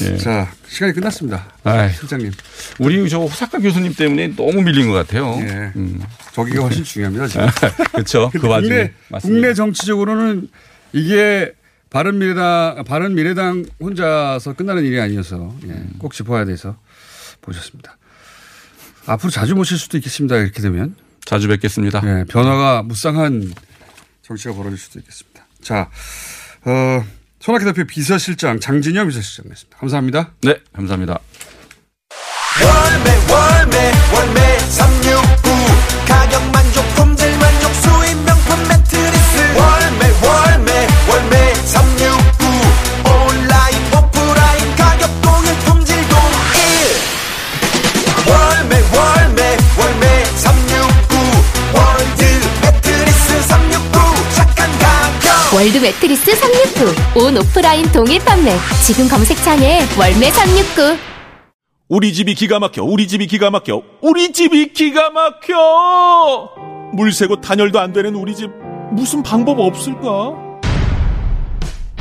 Speaker 9: 예.
Speaker 7: 자, 시간이 끝났습니다.
Speaker 9: 아이,
Speaker 7: 실장님.
Speaker 9: 우리 저 호사카 교수님 때문에 너무 밀린 것 같아요.
Speaker 7: 예.
Speaker 9: 음.
Speaker 7: 저기가 훨씬 중요합니다, 지금.
Speaker 9: 그렇죠. 그 와중에
Speaker 7: 국내. 국내 정치적으로는 이게 바른 미래당, 바른 미래당 혼자서 끝나는 일이 아니어서 예, 꼭 짚어야 돼서 보셨습니다. 앞으로 자주 모실 수도 있겠습니다. 이렇게 되면.
Speaker 9: 자주 뵙겠습니다.
Speaker 7: 예, 변화가 무쌍한 정치가 벌어질 수도 있겠습니다. 자, 어, 손학규 대표 비서실장 장진영 비서실장이었습니다. 감사합니다.
Speaker 9: 네, 감사합니다.
Speaker 10: 월매 월매 월매 월드 매트리스 369.
Speaker 11: 온 오프라인 동일 판매. 지금 검색창에 월매 369.
Speaker 12: 우리 집이 기가 막혀, 우리 집이 기가 막혀, 우리 집이 기가 막혀! 물 새고 단열도 안 되는 우리 집 무슨 방법 없을까?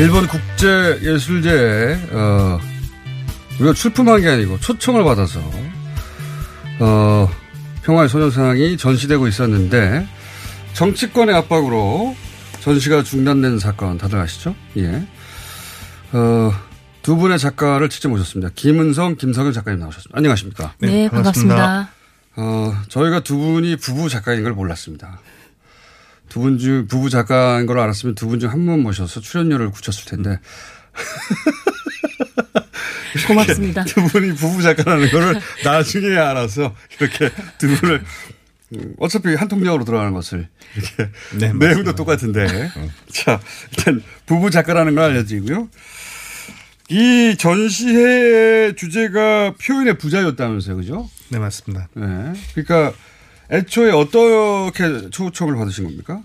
Speaker 7: 일본 국제예술제에 어, 우리가 출품한 게 아니고 초청을 받아서 어, 평화의 소녀상이 전시되고 있었는데 정치권의 압박으로 전시가 중단된 사건 다들 아시죠? 예. 어, 두 분의 작가를 직접 모셨습니다. 김은성, 김석현 작가님 나오셨습니다. 안녕하십니까?
Speaker 13: 네, 반갑습니다.
Speaker 7: 어, 저희가 두 분이 부부 작가인 걸 몰랐습니다. 두 분 중, 부부 작가인 걸 알았으면 두 분 중 한 분 모셔서 출연료를 굳혔을 텐데. (laughs)
Speaker 13: 고맙습니다.
Speaker 7: 두 분이 부부 작가라는 거를 (laughs) 나중에 알아서 이렇게 두 분을 음, 어차피 한 통역으로 들어가는 것을 이렇게
Speaker 12: 네, (laughs)
Speaker 7: 내용도 똑같은데 자 일단 부부 작가라는 걸 알려지고요. 이 전시회의 주제가 표현의 부자였다면서요, 그죠?
Speaker 14: 네, 맞습니다.
Speaker 7: 네. 그러니까 애초에 어떻게 초청을 받으신 겁니까?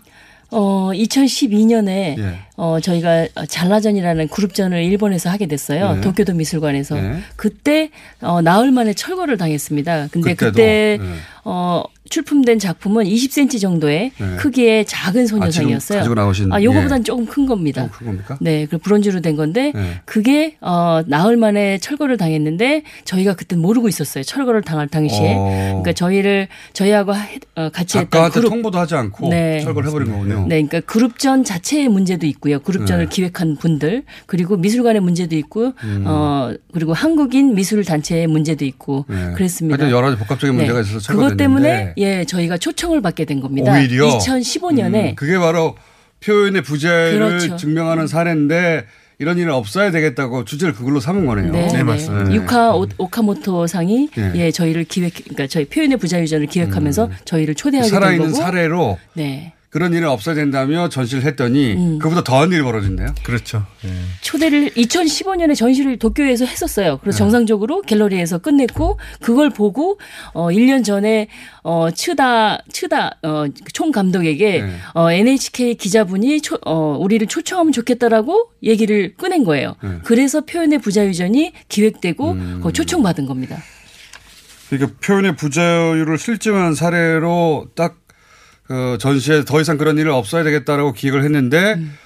Speaker 13: 어, 2012년에
Speaker 7: 예.
Speaker 13: 어, 저희가 잘라전이라는 그룹전을 일본에서 하게 됐어요.
Speaker 7: 네.
Speaker 13: 도쿄도 미술관에서.
Speaker 7: 네.
Speaker 13: 그때 어, 나흘 만에 철거를 당했습니다. 근데
Speaker 7: 그때도?
Speaker 13: 그때
Speaker 7: 네.
Speaker 13: 어, 출품된 작품은 20cm 정도의
Speaker 7: 네.
Speaker 13: 크기의 작은 소녀상이었어요.
Speaker 7: 아, 지금 가지고 나오신-
Speaker 13: 아, 요거보단
Speaker 7: 예.
Speaker 13: 조금 큰 겁니다.
Speaker 7: 큰 겁니까?
Speaker 13: 네, 그 브론즈로 된 건데
Speaker 7: 네.
Speaker 13: 그게 어 나흘 만에 철거를 당했는데 저희가 그때 모르고 있었어요. 철거를 당할 당시에.
Speaker 7: 어.
Speaker 13: 그러니까 저희를 저희하고 하- 어, 같이 했던 그룹
Speaker 7: 통보도 하지 않고
Speaker 13: 네.
Speaker 7: 철거를 해버린 거군요.
Speaker 13: 네, 그러니까 그룹전 자체의 문제도 있고요. 그룹전을
Speaker 7: 네.
Speaker 13: 기획한 분들 그리고 미술관의 문제도 있고
Speaker 7: 음.
Speaker 13: 어 그리고 한국인 미술 단체의 문제도 있고
Speaker 7: 네.
Speaker 13: 그랬습니다.
Speaker 7: 여러 가지 복합적인 문제가 있어서
Speaker 13: 그것
Speaker 7: 철거됐는데
Speaker 13: 때문에 예 저희가 초청을 받게 된 겁니다.
Speaker 7: 오히려
Speaker 13: 2015년에
Speaker 7: 음, 그게 바로 표현의 부재를
Speaker 13: 그렇죠.
Speaker 7: 증명하는 사례인데 이런 일은 없어야 되겠다고 주제를 그걸로 삼은 거네요.
Speaker 13: 네, 네.
Speaker 7: 네.
Speaker 13: 유카 오- 오카모토 상이
Speaker 7: 예.
Speaker 13: 예. 저희를 기획 그러니까 저희 표현의 부자유전을 기획하면서 저희를 초대하게 된
Speaker 7: 음. 살아있는
Speaker 13: 거고
Speaker 7: 사례로
Speaker 13: 네.
Speaker 7: 그런 일은 없어야 된다며 전시를 했더니
Speaker 13: 음.
Speaker 7: 그보다 더한 일이 벌어진대요.
Speaker 14: 그렇죠.
Speaker 13: 초대를 2015년에 전시를 도쿄에서 했었어요. 그래서
Speaker 7: 네.
Speaker 13: 정상적으로 갤러리에서 끝냈고 그걸 보고 어 1년 전에 어 츠다 츠다 어총 감독에게
Speaker 7: 네.
Speaker 13: 어 NHK 기자분이 초, 어 우리를 초청하면 좋겠다라고 얘기를 꺼낸 거예요.
Speaker 7: 네.
Speaker 13: 그래서 표현의 부자유전이 기획되고
Speaker 7: 음.
Speaker 13: 그 초청받은 겁니다.
Speaker 7: 그러니까 표현의 부자유를 실증한 사례로 딱 어, 전시에 더 이상 그런 일은 없어야 되겠다라고 기획을 했는데
Speaker 13: 음.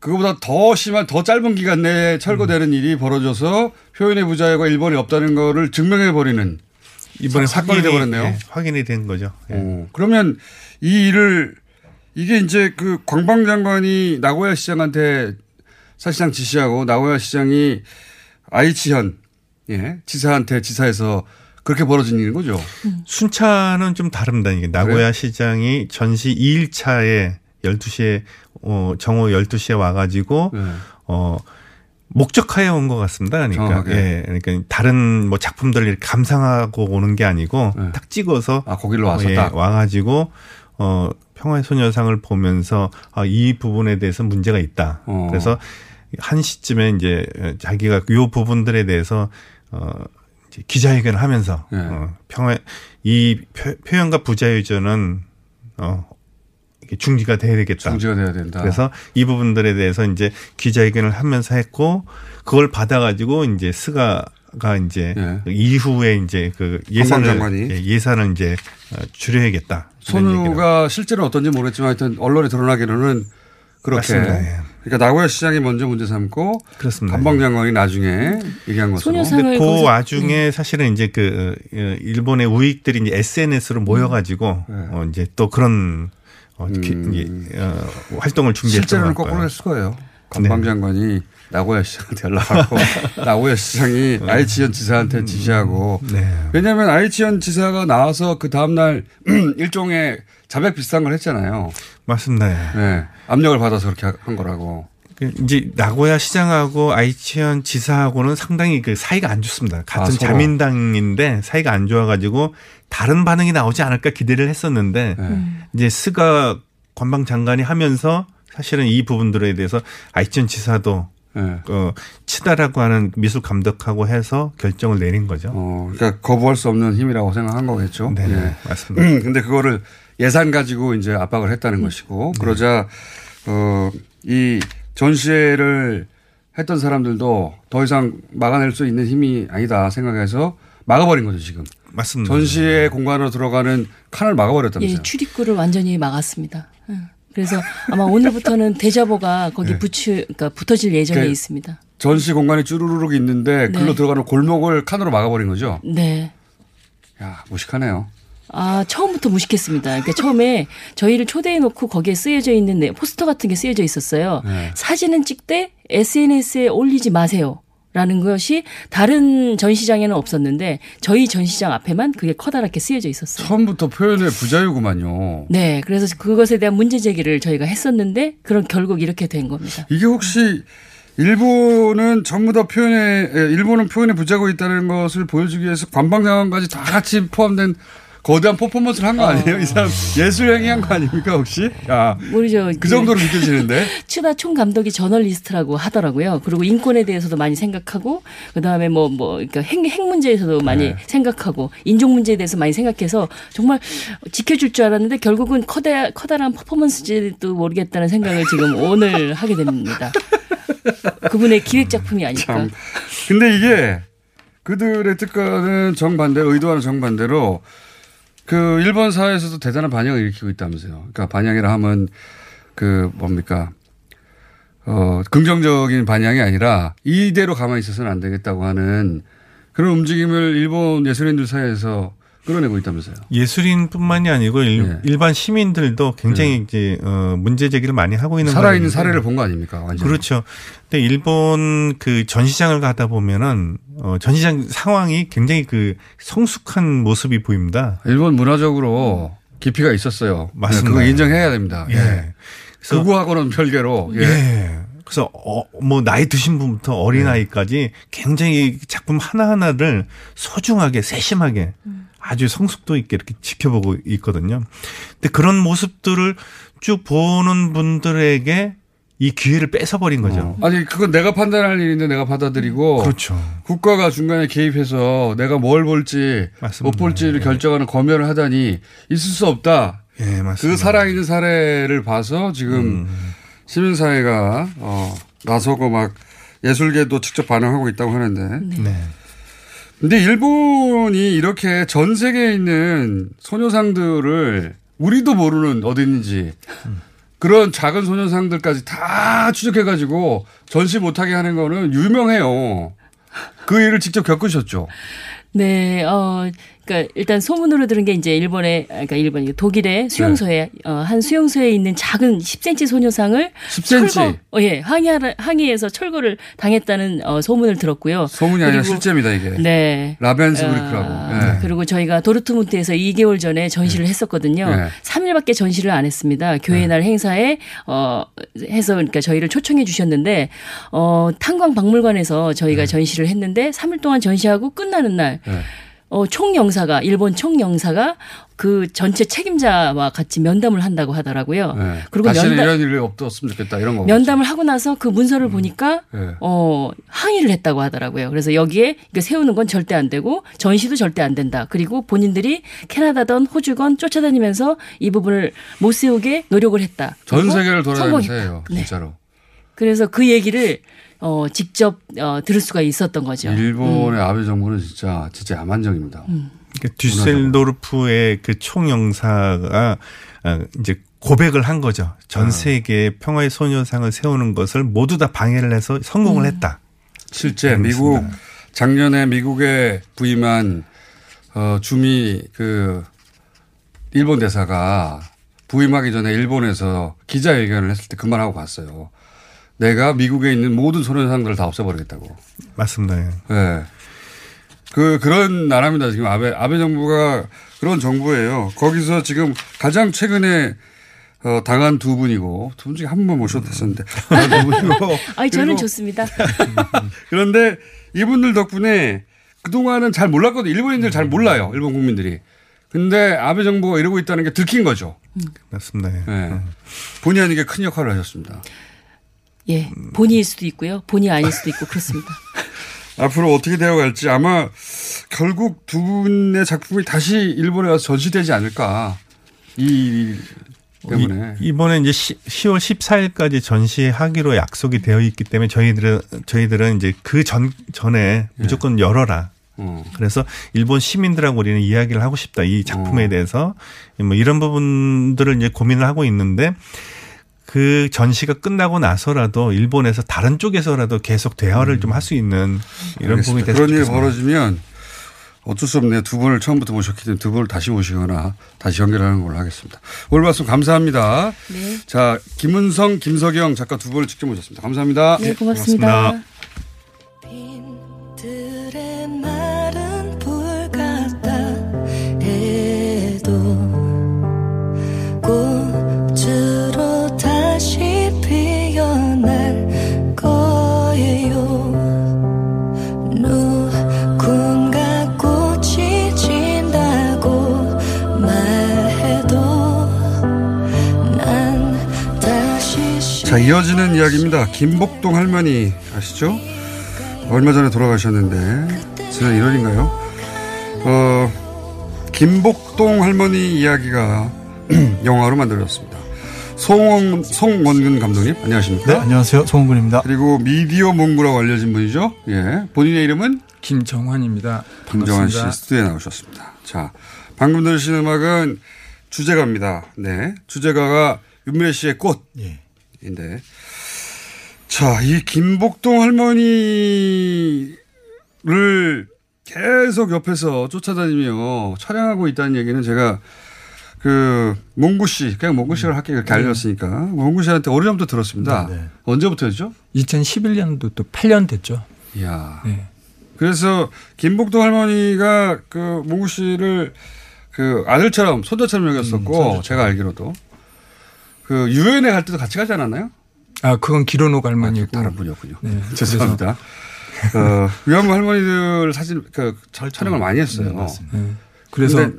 Speaker 7: 그거보다 더 심한 더 짧은 기간 내에 철거되는 일이 벌어져서 표현의 부자유가 일본에 없다는 거를 증명해 버리는
Speaker 14: 이번에
Speaker 7: 사 건이
Speaker 14: 확인이,
Speaker 7: 돼버렸네요.
Speaker 14: 예, 확인이 된 거죠. 예.
Speaker 7: 어, 그러면 이 일을 이게 이제 그 관방 장관이 나고야 시장한테 사실상 지시하고 나고야 시장이 아이치현 예, 지사한테 지사해서 그렇게 벌어진 일인 거죠.
Speaker 14: 순차는 좀 다릅니다. 이게 나고야 시장이 전시 2일차에 12시에 어 정오 12시에 와 가지고
Speaker 7: 네.
Speaker 14: 어 목적하에 온 것 같습니다. 그러니까
Speaker 7: 정확하게.
Speaker 14: 예, 그러니까 다른 뭐 작품들을 감상하고 오는 게 아니고 딱 찍어서
Speaker 7: 아 거기로 와서
Speaker 14: 예,
Speaker 7: 딱.
Speaker 14: 와가지고 어 평화의 소녀상을 보면서 아, 이 부분에 대해서 문제가 있다.
Speaker 7: 어.
Speaker 14: 그래서 한 시점에 이제 자기가 요 부분들에 대해서 어 기자회견을 하면서
Speaker 7: 예.
Speaker 14: 어, 평화 이 표, 표현과 부자유전은 어 중지가 돼야 되겠다.
Speaker 7: 중지가 돼야 된다.
Speaker 14: 그래서 이 부분들에 대해서 이제 기자회견을 하면서 했고 그걸 받아가지고 이제 스가가 이제 이후에 이제 그 예산을. 예, 예산을 이제 어, 줄여야겠다.
Speaker 7: 손우가 실제로 어떤지 모르겠지만 하여튼 언론에 드러나기로는 그렇게.
Speaker 14: 맞습니다. 예.
Speaker 7: 그러니까 나고야 시장이 먼저 문제 삼고
Speaker 14: 그렇습니다.
Speaker 7: 관방장관이 나중에 얘기한 것으로.
Speaker 14: 근데 그 와중에 사실은 이제 그 어, 일본의 우익들이 이제 SNS로 모여가지고
Speaker 7: 네.
Speaker 14: 어 이제 또 그런 어, 기- 이제, 어, 활동을 준비했던
Speaker 7: 음. 실제로는
Speaker 14: 것
Speaker 7: 거꾸로. 했을 거예요. 관방장관이 나고야 시장한테 연락하고 (laughs) (laughs) 나고야 시장이 아이치현 지사한테 지시하고
Speaker 14: 네.
Speaker 7: 왜냐하면 아이치현 지사가 나와서 그 다음날 (clears throat) 일종의 자백 비슷한 걸 했잖아요.
Speaker 14: 맞습니다.
Speaker 7: 네. 압력을 받아서 그렇게 한 거라고.
Speaker 14: 그 이제 나고야 시장하고 아이치현 지사하고는 상당히 그 사이가 안 좋습니다. 같은
Speaker 7: 아.
Speaker 14: 자민당인데 사이가 안 좋아가지고 다른 반응이 나오지 않을까 기대를 했었는데
Speaker 7: 네.
Speaker 14: 이제 스가 관방 장관이 하면서 사실은 이 부분들에 대해서 아이치현 지사도
Speaker 7: 네.
Speaker 14: 어, 치다라고 하는 미술 감독하고 해서 결정을 내린 거죠.
Speaker 7: 어, 그러니까 거부할 수 없는 힘이라고 생각한 거겠죠.
Speaker 14: 네,
Speaker 7: 예.
Speaker 14: 맞습니다.
Speaker 7: 음, 근데 그거를 예산 가지고 이제 압박을 했다는
Speaker 14: 네.
Speaker 7: 것이고 그러자 어, 이 전시회를 했던 사람들도 더 이상 막아낼 수 있는 힘이 아니다 생각해서 막아버린 거죠 지금.
Speaker 14: 맞습니다.
Speaker 7: 전시회 공간으로 들어가는 칸을 막아버렸다면서요.
Speaker 13: 예, 출입구를 완전히 막았습니다. 응. 그래서 (laughs) 아마 오늘부터는 대자보가 거기 붙여, 그러니까 붙어질 예정에
Speaker 7: 네. 그러니까
Speaker 13: 있습니다.
Speaker 7: 전시 공간이 쭈루루룩 있는데
Speaker 13: 네.
Speaker 7: 글로 들어가는 골목을 칸으로 막아버린 거죠.
Speaker 13: 네.
Speaker 7: 야 무식하네요.
Speaker 13: 아, 처음부터 무식했습니다. 그러니까 처음에 저희를 초대해 놓고 거기에 쓰여져 있는 네, 포스터 같은 게 쓰여져 있었어요.
Speaker 7: 네.
Speaker 13: 사진은 찍되 SNS에 올리지 마세요. 라는 것이 다른 전시장에는 없었는데 저희 전시장 앞에만 그게 커다랗게 쓰여져 있었어요.
Speaker 7: 처음부터 표현의 부자유구만요.
Speaker 13: 네, 그래서 그것에 대한 문제 제기를 저희가 했었는데 그런 결국 이렇게 된 겁니다.
Speaker 7: 이게 혹시 일본은 전부 다 표현에 예, 일본은 표현에 부자고 있다는 것을 보여주기 위해서 관방장관까지 다 같이 포함된 거대한 퍼포먼스를 한 거 아니에요? 이 사람 예술 행위 한 거 아닙니까 혹시? 야,
Speaker 13: 모르죠.
Speaker 7: 그 정도로 느껴지는데. (laughs)
Speaker 13: 추다 총 감독이 저널리스트라고 하더라고요. 그리고 인권에 대해서도 많이 생각하고 그다음에 뭐뭐 그러니까 핵, 핵 문제에서도 많이
Speaker 7: 네.
Speaker 13: 생각하고 인종 문제에 대해서 많이 생각해서 정말 지켜줄 줄 알았는데 결국은 커다 커다란 퍼포먼스지도 모르겠다는 생각을 지금 오늘 (laughs) 하게 됩니다. 그분의 기획 작품이 아닐까.
Speaker 7: 참. 근데 이게 그들의 뜻과는 정반대, 의도와는 정반대로 그 일본 사회에서도 대단한 반향을 일으키고 있다면서요. 그러니까 반향이라 하면 그 뭡니까? 어, 긍정적인 반향이 아니라 이대로 가만히 있어서는 안 되겠다고 하는 그런 움직임을 일본 예술인들 사이에서 끌어내고 있다면서요.
Speaker 14: 예술인뿐만이 아니고 일,
Speaker 7: 네.
Speaker 14: 일반 시민들도 굉장히 이제 어, 문제 제기를 많이 하고 있는
Speaker 7: 살아있는. 사례를 본 거 아닙니까? 완전.
Speaker 14: 그렇죠. 근데 일본 그 전시장을 가다 보면은 어, 전시장 상황이 굉장히 그 성숙한 모습이 보입니다.
Speaker 7: 일본 문화적으로 깊이가 있었어요.
Speaker 14: 맞습니다.
Speaker 7: 그거 인정해야 됩니다.
Speaker 14: 예.
Speaker 7: 예. 그거하고는 별개로. 예.
Speaker 14: 예. 그래서 어, 뭐 나이 드신 분부터 어린 아이까지 굉장히 작품 하나 하나를 소중하게 세심하게 아주 성숙도 있게 이렇게 지켜보고 있거든요. 근데 그런 모습들을 쭉 보는 분들에게 이 기회를 뺏어버린 거죠.
Speaker 7: 아니 그건 내가 판단할 일인데 내가 받아들이고
Speaker 14: 그렇죠.
Speaker 7: 국가가 중간에 개입해서 내가 뭘 볼지 못 볼지를 결정하는 검열을 하다니 있을 수 없다.
Speaker 14: 예, 맞습니다.
Speaker 7: 그 살아있는 사례를 봐서 지금 시민사회가 어, 나서고 막 예술계도 직접 반응하고 있다고 하는데.
Speaker 14: 네.
Speaker 7: 근데 일본이 이렇게 전 세계에 있는 소녀상들을 우리도 모르는 어디 있는지 그런 작은 소녀상들까지 다 추적해가지고 전시 못하게 하는 거는 유명해요. 그 일을 직접 겪으셨죠.
Speaker 13: 네, 어, 그러니까 일단 소문으로 들은 게 이제 일본의 그러니까 일본 독일의 수용소에
Speaker 7: 네.
Speaker 13: 어, 한 수용소에 있는 작은 10cm 소녀상을
Speaker 7: 10cm?
Speaker 13: 철거, 어, 예, 항의 항의해서 철거를 당했다는 어, 소문을 들었고요.
Speaker 7: 소문이 아니라 실제입니다 이게.
Speaker 13: 네.
Speaker 7: 라벤스부르크라고.
Speaker 13: 아,
Speaker 7: 예.
Speaker 13: 그리고 저희가 도르트문트에서 2개월 전에 전시를 했었거든요.
Speaker 7: 네.
Speaker 13: 3일밖에 전시를 안 했습니다. 교회 날 행사에 어 해서 그러니까 저희를 초청해 주셨는데 어 탄광 박물관에서 저희가 전시를 했는데 3일 동안 전시하고 끝나는 날
Speaker 7: 네.
Speaker 13: 어, 총영사가 일본 총영사가 그 전체 책임자와 같이 면담을 한다고 하더라고요.
Speaker 7: 네.
Speaker 13: 그리고
Speaker 7: 다시는
Speaker 13: 면담
Speaker 7: 이런 일이 없었으면 좋겠다 이런 거.
Speaker 13: 면담을 하고 나서 그 문서를 보니까
Speaker 7: 네.
Speaker 13: 어 항의를 했다고 하더라고요. 그래서 여기에 이거 세우는 건 절대 안 되고 전시도 절대 안 된다. 그리고 본인들이 캐나다든 호주건 쫓아다니면서 이 부분을 못 세우게 노력을 했다.
Speaker 7: 전 세계를 돌아다니면서. 해요.
Speaker 13: 네.
Speaker 7: 진짜로.
Speaker 13: 그래서 그 얘기를 어 직접 어 들을 수가 있었던 거죠.
Speaker 7: 일본의
Speaker 13: 음.
Speaker 7: 아베 정부는 진짜 진짜 야만적입니다.
Speaker 14: 그 düsseldorf의 그 총영사가 아, 이제 고백을 한 거죠. 전 세계에 평화의 소녀상을 세우는 것을 모두 다 방해를 해서 성공을 했다.
Speaker 7: 실제
Speaker 14: 음,
Speaker 7: 미국. 작년에 미국에 부임한 어, 주미 그 일본 대사가 부임하기 전에 일본에서 기자회견을 했을 때 그 말하고 갔어요. 내가 미국에 있는 모든 소녀상들을 다 없애버리겠다고.
Speaker 14: 맞습니다. 예.
Speaker 7: 네. 그, 그런 나라입니다. 지금 아베, 아베 정부가 그런 정부예요. 거기서 지금 가장 최근에 어, 당한 두 분이고, 두 분 중에 한 분 모셔도 됐었는데, 당한 (laughs) 두 분이고.
Speaker 13: 아니 저는 좋습니다. (laughs)
Speaker 7: 그런데 이분들 덕분에 그동안은 잘 몰랐거든요. 일본인들 잘 몰라요. 일본 국민들이. 근데 아베 정부가 이러고 있다는 게 들킨 거죠.
Speaker 14: 맞습니다. 예.
Speaker 7: 네. 본의 아니게 큰 역할을 하셨습니다.
Speaker 13: 예, 본의일 수도 있고요, 본의 아닐 수도 있고 그렇습니다. (laughs)
Speaker 7: 앞으로 어떻게 되어갈지 아마 결국 두 분의 작품이 다시 일본에 와서 전시되지 않을까. 이일 때문에.
Speaker 14: 이, 이번에 이제 시, 10 월 14일까지 전시하기로 약속이 되어 있기 때문에 저희들은 저희들은 이제 그 전 전에 무조건 열어라.
Speaker 7: 어.
Speaker 14: 그래서 일본 시민들하고 우리는 이야기를 하고 싶다. 이 작품에 대해서 뭐 이런 부분들을 이제 고민을 하고 있는데 그 전시가 끝나고 나서라도 일본에서 다른 쪽에서라도 계속 대화를 좀할 수 있는 이런 부분이
Speaker 7: 알겠습니다.
Speaker 14: 됐으면
Speaker 7: 그런 일이. 벌어지면 어쩔 수 없네요. 두 분을 처음부터 모셨기 때문에 두 분을 다시 모시거나 다시 연결하는 걸로 하겠습니다. 오늘 말씀 감사합니다.
Speaker 13: 네.
Speaker 7: 자, 김은성, 김석영 작가 두 분을 직접 모셨습니다. 감사합니다.
Speaker 13: 네, 고맙습니다.
Speaker 15: 들의
Speaker 7: 이어지는 이야기입니다. 김복동 할머니 아시죠? 얼마 전에 돌아가셨는데, 지난 1월인가요? 어, 김복동 할머니 이야기가 (clears throat) 영화로 만들어졌습니다. 송원, 송원근 감독님, 안녕하십니까?
Speaker 16: 네, 안녕하세요. 송원근입니다.
Speaker 7: 그리고 미디어 몽구라고 알려진 분이죠? 예. 본인의 이름은?
Speaker 16: 김정환입니다.
Speaker 7: 김정환 씨. 스튜디오에 나오셨습니다. 자, 방금 들으신 음악은 주제가입니다. 네. 주제가가 윤미래 씨의 꽃 인데. 자, 이 김복동 할머니를 계속 옆에서 쫓아다니며 촬영하고 있다는 얘기는 제가 그 몽구 씨, 그냥 몽구 씨를 할게 그렇게 알렸으니까 몽구 씨한테 오래전부터 들었습니다.
Speaker 16: 네, 네.
Speaker 7: 언제부터였죠?
Speaker 16: 2011년도 또 8년 됐죠.
Speaker 7: 이야.
Speaker 16: 네.
Speaker 7: 그래서 김복동 할머니가 그 몽구 씨를 그 아들처럼 손자처럼 여겼었고 제가 알기로도 그 유엔에 갈 때도 같이 가지 않았나요?
Speaker 16: 아, 그건 길원옥 할머니고.
Speaker 7: 다른 분이었군요.
Speaker 16: 네.
Speaker 7: 죄송합니다. (laughs) 어, 위안부 할머니들 사진 그 촬영을 많이 했어요.
Speaker 16: 네. 그래서
Speaker 7: 근데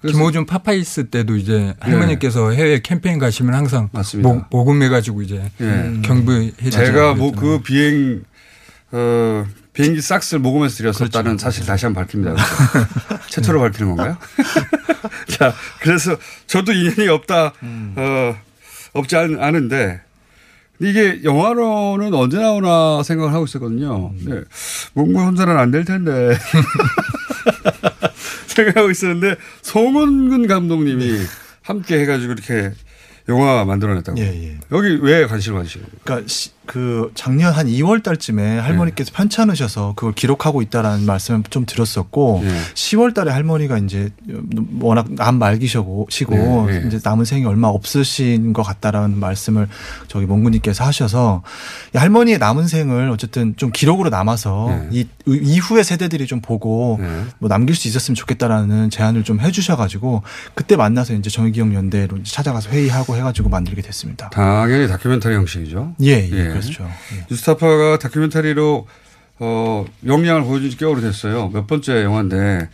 Speaker 7: 그래서-
Speaker 16: 김어준 파파이스 때도 이제 할머니께서 해외 캠페인 가시면 항상
Speaker 7: 맞습니다.
Speaker 16: 모, 모금해가지고 이제
Speaker 7: 예.
Speaker 16: 경부해
Speaker 7: 제가 뭐 그 비행 어 비행기 싹스를 모금해서 드렸었다는 사실 다시 한번 밝힙니다. 그래서 최초로 밝히는 건가요? (laughs) (laughs) 자, 그래서 저도 인연이 없다, 어, 없지 않, 않은데, 이게 영화로는 언제 나오나 생각을 하고 있었거든요. 네. 뭔가 혼자는 안 될 텐데. (laughs) 생각하고 있었는데, 송원근 감독님이 함께 해가지고 이렇게 영화 만들어냈다고. 여기 왜 관심을 가지시는 거예요?
Speaker 14: 그러니까 시-
Speaker 17: 그 작년 한 2월 달쯤에 할머니께서 편찮으셔서 그걸 기록하고 있다라는 말씀을 좀 들었었고
Speaker 7: 네.
Speaker 17: 10월 달에 할머니가 이제 워낙 암 말기시고 시고
Speaker 7: 네, 네.
Speaker 17: 이제 남은 생이 얼마 없으신 것 같다라는 말씀을 저기 몽구님께서 하셔서 이 할머니의 남은 생을 어쨌든 좀 기록으로 남아서
Speaker 7: 네.
Speaker 17: 이 이후의 세대들이 좀 보고 뭐 남길 수 있었으면 좋겠다라는 제안을 좀 해주셔가지고 그때 만나서 이제 정의기억 연대로 찾아가서 회의하고 해가지고 만들게 됐습니다.
Speaker 7: 당연히 다큐멘터리 형식이죠.
Speaker 17: 예, 예, 그렇죠. 예.
Speaker 7: 뉴스타파가 다큐멘터리로 어, 역량을 보여준 지 꽤 오래됐어요. 몇 번째 영화인데,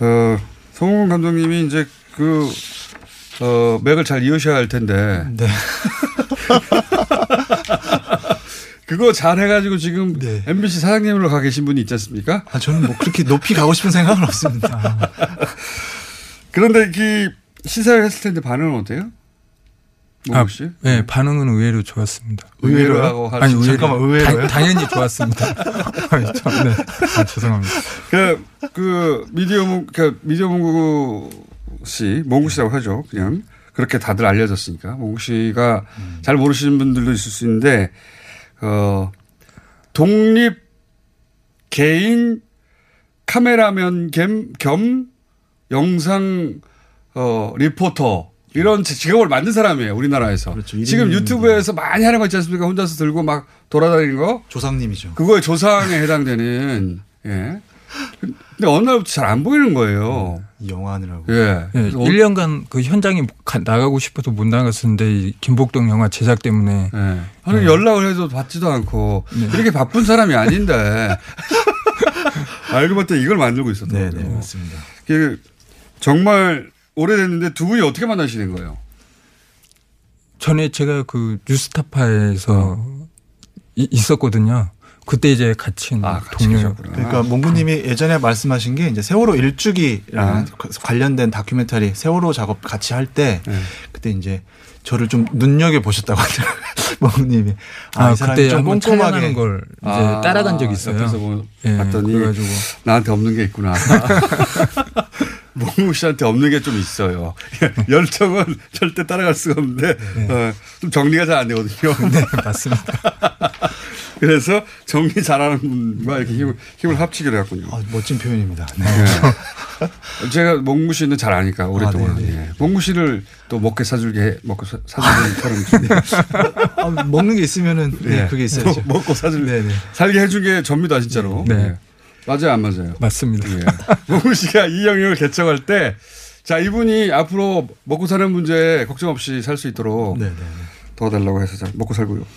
Speaker 7: 어, 성훈 감독님이 이제 그, 어, 맥을 잘 이으셔야 할 텐데.
Speaker 17: 네. (laughs)
Speaker 7: 그거 잘 해가지고 지금 MBC 사장님으로 가 계신 분이 있지 않습니까?
Speaker 17: 아, 저는 뭐 그렇게 높이 가고 싶은 생각은 없습니다. (laughs)
Speaker 7: 그런데 이 시사를 했을 텐데 반응은 어때요?
Speaker 16: 아,
Speaker 7: 씨?
Speaker 16: 네, 반응은 의외로 좋았습니다.
Speaker 7: 의외로라고 할
Speaker 16: 아니,
Speaker 7: 수-
Speaker 16: 의외로.
Speaker 7: 잠깐만, 의외로요?
Speaker 16: 당, (laughs) 당연히 좋았습니다. (laughs) 아니, 참, 네. 아, 죄송합니다.
Speaker 7: 그, 그, 미디어 몽, 그, 미디어 몽구 씨, 몽구 씨라고 하죠. 그냥. 그렇게 다들 알려졌으니까. 몽구 씨가 잘 모르시는 분들도 있을 수 있는데, 어, 독립 개인 카메라맨 겸, 겸 영상, 어, 리포터. 이런 직업을 만든 사람이에요, 우리나라에서. 지금 유튜브에서 많이 하는 거 있지 않습니까? 혼자서 들고 막 돌아다니는 거.
Speaker 17: 조상님이죠.
Speaker 7: 그거에 조상에 해당되는, (laughs) 예. 근데 어느 날부터 잘 안 보이는 거예요.
Speaker 17: 영화하느라고.
Speaker 7: 예.
Speaker 16: 네,
Speaker 7: 그래서
Speaker 16: 1년간 그 현장에 가- 나가고 싶어서 못 나갔었는데 이 김복동 영화 제작 때문에
Speaker 7: 네. 아니 연락을 해도 받지도 않고 이렇게 바쁜 사람이 아닌데 (laughs) 알고 봤더니 이걸 만들고 있었더라고요.
Speaker 17: 네, 맞습니다.
Speaker 7: 그 정말 오래됐는데 두 분이 어떻게 만나시는 거예요?
Speaker 16: 전에 제가 그 뉴스타파에서 이- 있었거든요. 그때 이제 같이 동료
Speaker 17: 그러니까 몽구님이 예전에 말씀하신 게 이제 세월호 일주기랑 그 관련된 다큐멘터리 세월호 작업 같이 할때 그때 이제 저를 좀 눈여겨 보셨다고 하더라고요. (laughs) 몽구님이
Speaker 16: 아,
Speaker 17: 이 사람이
Speaker 16: 그때
Speaker 17: 좀 꼼꼼하게
Speaker 16: 걸 이제 따라간 적이 있어요.
Speaker 7: 옆에서 뭐
Speaker 16: 예,
Speaker 7: 봤더니
Speaker 16: 그래가지고
Speaker 7: 나한테 없는 게 있구나. (laughs) 몽무 씨한테 없는 게 좀 있어요. (laughs) 열정은 절대 따라갈 수가 없는데 어, 좀 정리가 잘 안 되거든요. (laughs)
Speaker 16: 네, 맞습니다. (laughs)
Speaker 7: 그래서 정리 잘하는 분과 이렇게 힘을, 힘을 합치기로 했군요.
Speaker 17: 아, 멋진 표현입니다. 네.
Speaker 7: 네. 제가 몽구 씨는 잘 아니까 오랫동안.
Speaker 17: 아, 네네.
Speaker 7: 예. 몽구 씨를 또 먹게 사줄게 해- 먹고 사- 사주는 사람
Speaker 17: 아, 먹는 게 있으면은 네, 그게 있어야죠.
Speaker 7: 뭐 먹고 사줄
Speaker 17: 네네.
Speaker 7: 살게 해준 게 접니다 진짜로.
Speaker 16: 네.
Speaker 7: 예. 맞아요 안 맞아요?
Speaker 16: 맞습니다.
Speaker 7: 예. (laughs) 몽구 씨가 이 영역을 개척할 때, 자 이분이 앞으로 먹고 사는 문제에 걱정 없이 살 수 있도록 도와달라고 해서 잘 먹고 살고요. (laughs)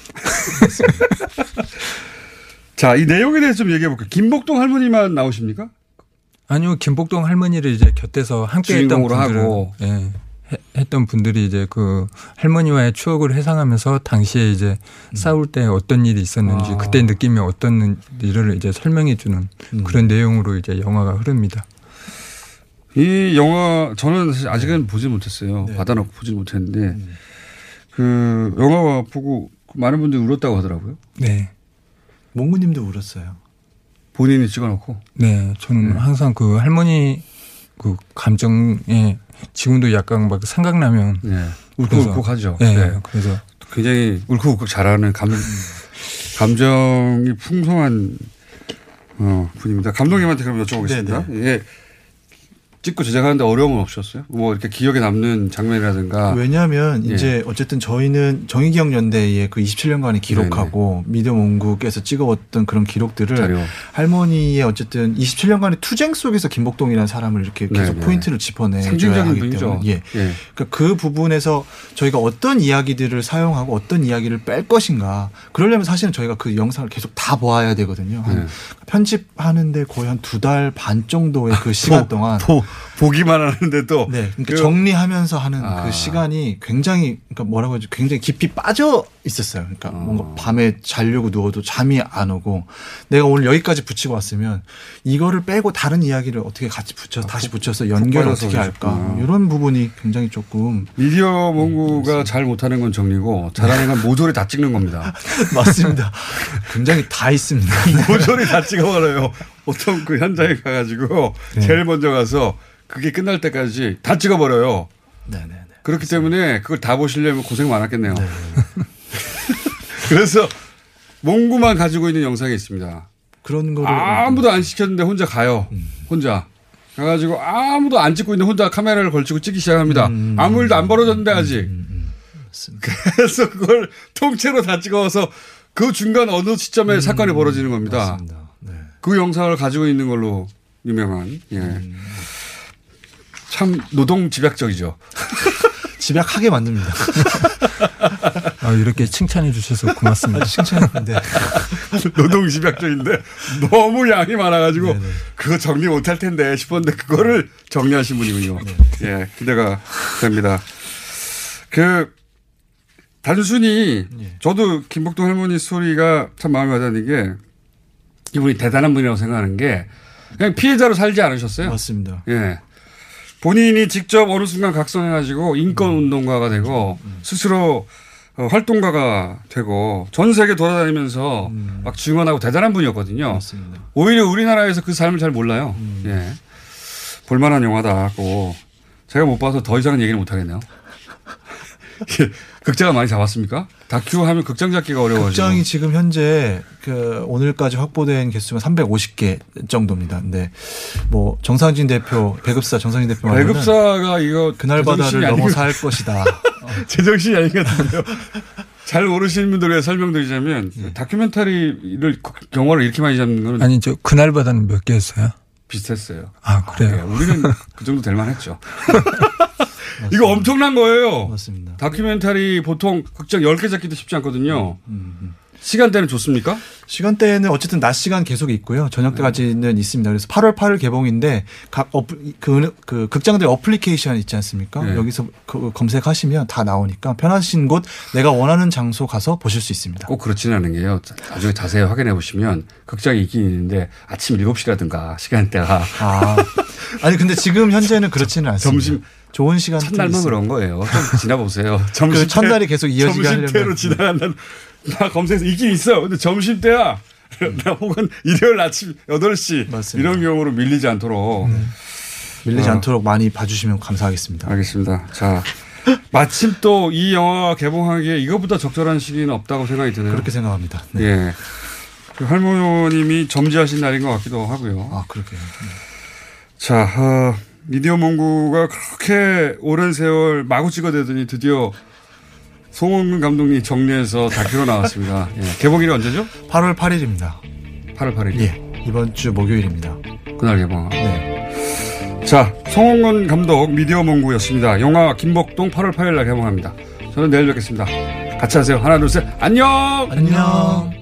Speaker 7: 자, 이 내용에 대해서 좀 얘기해 볼게요. 김복동 할머니만 나오십니까?
Speaker 16: 아니요, 김복동 할머니를 이제 곁에서 함께 했던 분들을
Speaker 7: 하고.
Speaker 16: 예, 해- 했던 분들이 이제 그 할머니와의 추억을 회상하면서 당시에 이제 싸울 때 어떤 일이 있었는지
Speaker 7: 음. 아.
Speaker 16: 그때 느낌이 어떤 일을 이제 설명해 주는
Speaker 7: 음.
Speaker 16: 그런 내용으로 이제 영화가 흐릅니다.
Speaker 7: 이 영화 저는 사실 아직은 보지 못했어요.
Speaker 16: 네.
Speaker 7: 받아놓고 보지 못했는데
Speaker 16: 음.
Speaker 7: 그 영화 보고 많은 분들이 울었다고 하더라고요.
Speaker 16: 네.
Speaker 17: 몽구님도 울었어요.
Speaker 7: 본인이 찍어놓고.
Speaker 16: 네, 저는 항상 그 할머니 그 감정에 지금도 약간 막 생각나면
Speaker 7: 네.
Speaker 16: 그래서-
Speaker 7: 울컥울컥하죠.
Speaker 16: 네,
Speaker 7: 네.
Speaker 16: 그래서
Speaker 7: 굉장히 울컥울컥 잘하는 감 감정이 풍성한 어, 분입니다. 감독님한테 그럼 여쭤보겠습니다.
Speaker 17: 네네.
Speaker 7: 찍고 제작하는데 어려움은 없으셨어요? 뭐 이렇게 기억에 남는 장면이라든가.
Speaker 17: 왜냐하면
Speaker 7: 예.
Speaker 17: 이제 어쨌든 저희는 정의기억 연대의 그 27년간의 기록하고 미디어 몽국에서 찍어왔던 그런 기록들을
Speaker 7: 자료.
Speaker 17: 할머니의 어쨌든 27년간의 투쟁 속에서 김복동이라는 사람을 이렇게 계속
Speaker 7: 네네.
Speaker 17: 포인트를 짚어내줘야 하기
Speaker 7: 분이죠.
Speaker 17: 때문에 예.
Speaker 7: 예.
Speaker 17: 그러니까 그 부분에서 저희가 어떤 이야기들을 사용하고 어떤 이야기를 뺄 것인가 그러려면 사실은 저희가 그 영상을 계속 다 보아야 되거든요. 한
Speaker 7: 네.
Speaker 17: 편집하는데 거의 한 두 달 반 정도의 그 (laughs) 시간 동안
Speaker 7: 보기만 하는데도
Speaker 17: 네, 그러니까
Speaker 7: 그-
Speaker 17: 정리하면서 하는
Speaker 7: 아.
Speaker 17: 그 시간이 굉장히 그러니까 뭐라고 하죠? 굉장히 깊이 빠져 있었어요. 그러니까
Speaker 7: 어.
Speaker 17: 뭔가 밤에 자려고 누워도 잠이 안 오고 내가 오늘 여기까지 붙이고 왔으면 이거를 빼고 다른 이야기를 어떻게 같이 붙여 다시 붙여서 연결을
Speaker 7: 아,
Speaker 17: 어떻게 할까
Speaker 7: 그러셨구나.
Speaker 17: 이런 부분이 굉장히 조금
Speaker 7: 미디어 몽구가 잘 못하는 건 정리고 잘하는 건 모조리 다 찍는 겁니다. (laughs)
Speaker 17: 맞습니다. (laughs) 굉장히 다 있습니다.
Speaker 7: 모조리 다 찍어버려요. 보통 그 현장에 가가지고
Speaker 17: 네.
Speaker 7: 제일 먼저 가서 그게 끝날 때까지 다 찍어버려요.
Speaker 17: 네 네.
Speaker 7: 그렇기 때문에 그걸 다 보시려면 고생 많았겠네요. (laughs) 그래서 몽구만 가지고 있는 영상이 있습니다.
Speaker 17: 그런 거를
Speaker 7: 아무도 안 시켰는데 혼자 가요. 혼자. 가가지고 아무도 안 찍고 있는데 혼자 카메라를 걸치고 찍기 시작합니다. 아무 일도 안 벌어졌는데 아직. 그래서 그걸 통째로 다 찍어서 그 중간 어느 시점에 사건이 벌어지는 겁니다. 그 영상을 가지고 있는 걸로 유명한. 예. 참 노동 집약적이죠. (laughs)
Speaker 17: 집약하게 만듭니다. (laughs)
Speaker 16: 아, 이렇게 칭찬해 주셔서 고맙습니다.
Speaker 17: 칭찬인데. (laughs)
Speaker 7: 노동 집약적인데 너무 양이 많아가지고 그거 정리 못할 텐데 싶었는데 그거를 정리하신 분이군요. 예, 기대가 됩니다. 그 단순히 저도 김복동 할머니 스토리가 참 마음에 와닿는 게 이분이 대단한 분이라고 생각하는 게 그냥 피해자로 살지 않으셨어요.
Speaker 17: 맞습니다.
Speaker 7: 예. 본인이 직접 어느 순간 각성해가지고 인권 운동가가 되고 스스로 어, 활동가가 되고 전 세계 돌아다니면서 막 증언하고 대단한 분이었거든요. 오히려 우리나라에서 그 삶을 잘 몰라요. 예. 볼만한 영화다고 제가 못 봐서 더 이상은 얘기를 못 하겠네요. 예. 극장을 많이 잡았습니까? 다큐 하면 극장 잡기가 어려워지고.
Speaker 17: 극장이 지금 현재 그 오늘까지 확보된 개수가 350개 정도입니다. 근데 뭐 정상진 대표 배급사 정상진 대표
Speaker 7: 배급사가 이거
Speaker 17: 그날 바다를 넘어서 할 것이다. (laughs)
Speaker 7: 제정신이 아닌 것 같은데요. 잘 모르시는 분들 위해 설명드리자면
Speaker 17: 네.
Speaker 7: 다큐멘터리를 경화를 이렇게 많이 잡는 거는
Speaker 16: 아니, 저 그날보다는 몇 개였어요?
Speaker 7: 비슷했어요.
Speaker 16: 아, 그래요?
Speaker 7: 예, 우리는 그 정도 될 만했죠. (laughs) 이거 엄청난 거예요.
Speaker 17: 맞습니다.
Speaker 7: 다큐멘터리 보통 극장 10개 잡기도 쉽지 않거든요.
Speaker 17: 음,
Speaker 7: 시간대는 좋습니까?
Speaker 17: 시간대는 어쨌든 낮 시간 계속 있고요. 저녁 때까지는 있습니다. 그래서 8월 8일 개봉인데 각 어플, 그, 그 극장들 어플리케이션 있지 않습니까?
Speaker 7: 네.
Speaker 17: 여기서 그 검색하시면 다 나오니까 편하신 곳 내가 원하는 장소 가서 보실 수 있습니다.
Speaker 7: 꼭 그렇지는 않은 게요. 나중에 자세히 확인해 보시면 극장이 있긴 있는데 아침 7시라든가 시간대가
Speaker 17: 아. 아니 근데 지금 현재는 그렇지는 않습니다.
Speaker 7: 점심
Speaker 17: 좋은 시간
Speaker 7: 첫날만 그런 거예요. 좀 지나보세요. (laughs)
Speaker 17: 그 첫날이 계속 이어지게
Speaker 7: 점심때로
Speaker 17: 하려면.
Speaker 7: 지나간다는 나 검색해서 있긴 있어. 근데 점심 때야. (laughs) 나 혹은 일요일 아침 8시 이런 경우로 밀리지 않도록
Speaker 17: 밀리지
Speaker 7: 어.
Speaker 17: 않도록 많이 봐주시면 감사하겠습니다.
Speaker 7: 알겠습니다. 자 마침 또 이 영화가 개봉하기에 이것보다 적절한 시기는 없다고 생각이 드네요.
Speaker 17: 그렇게 생각합니다. 네.
Speaker 7: 예. 그 할머님이 점지하신 날인 것 같기도 하고요.
Speaker 17: 아, 그러게요.
Speaker 7: 자, 어, 미디어 몽구가 그렇게 오랜 세월 마구 찍어대더니 드디어 송원근 감독님이 정리해서 다큐로 나왔습니다. (laughs) 예. 개봉일이 언제죠?
Speaker 17: 8월 8일입니다.
Speaker 7: 8월 8일.
Speaker 17: 예. 이번 주 목요일입니다.
Speaker 7: 그날 개봉.
Speaker 17: 네.
Speaker 7: 자, 송원근 감독 미디어 몽구였습니다. 영화 김복동 8월 8일 날 개봉합니다. 저는 내일 뵙겠습니다. 같이 하세요. 하나, 둘, 셋. 안녕!
Speaker 17: 안녕!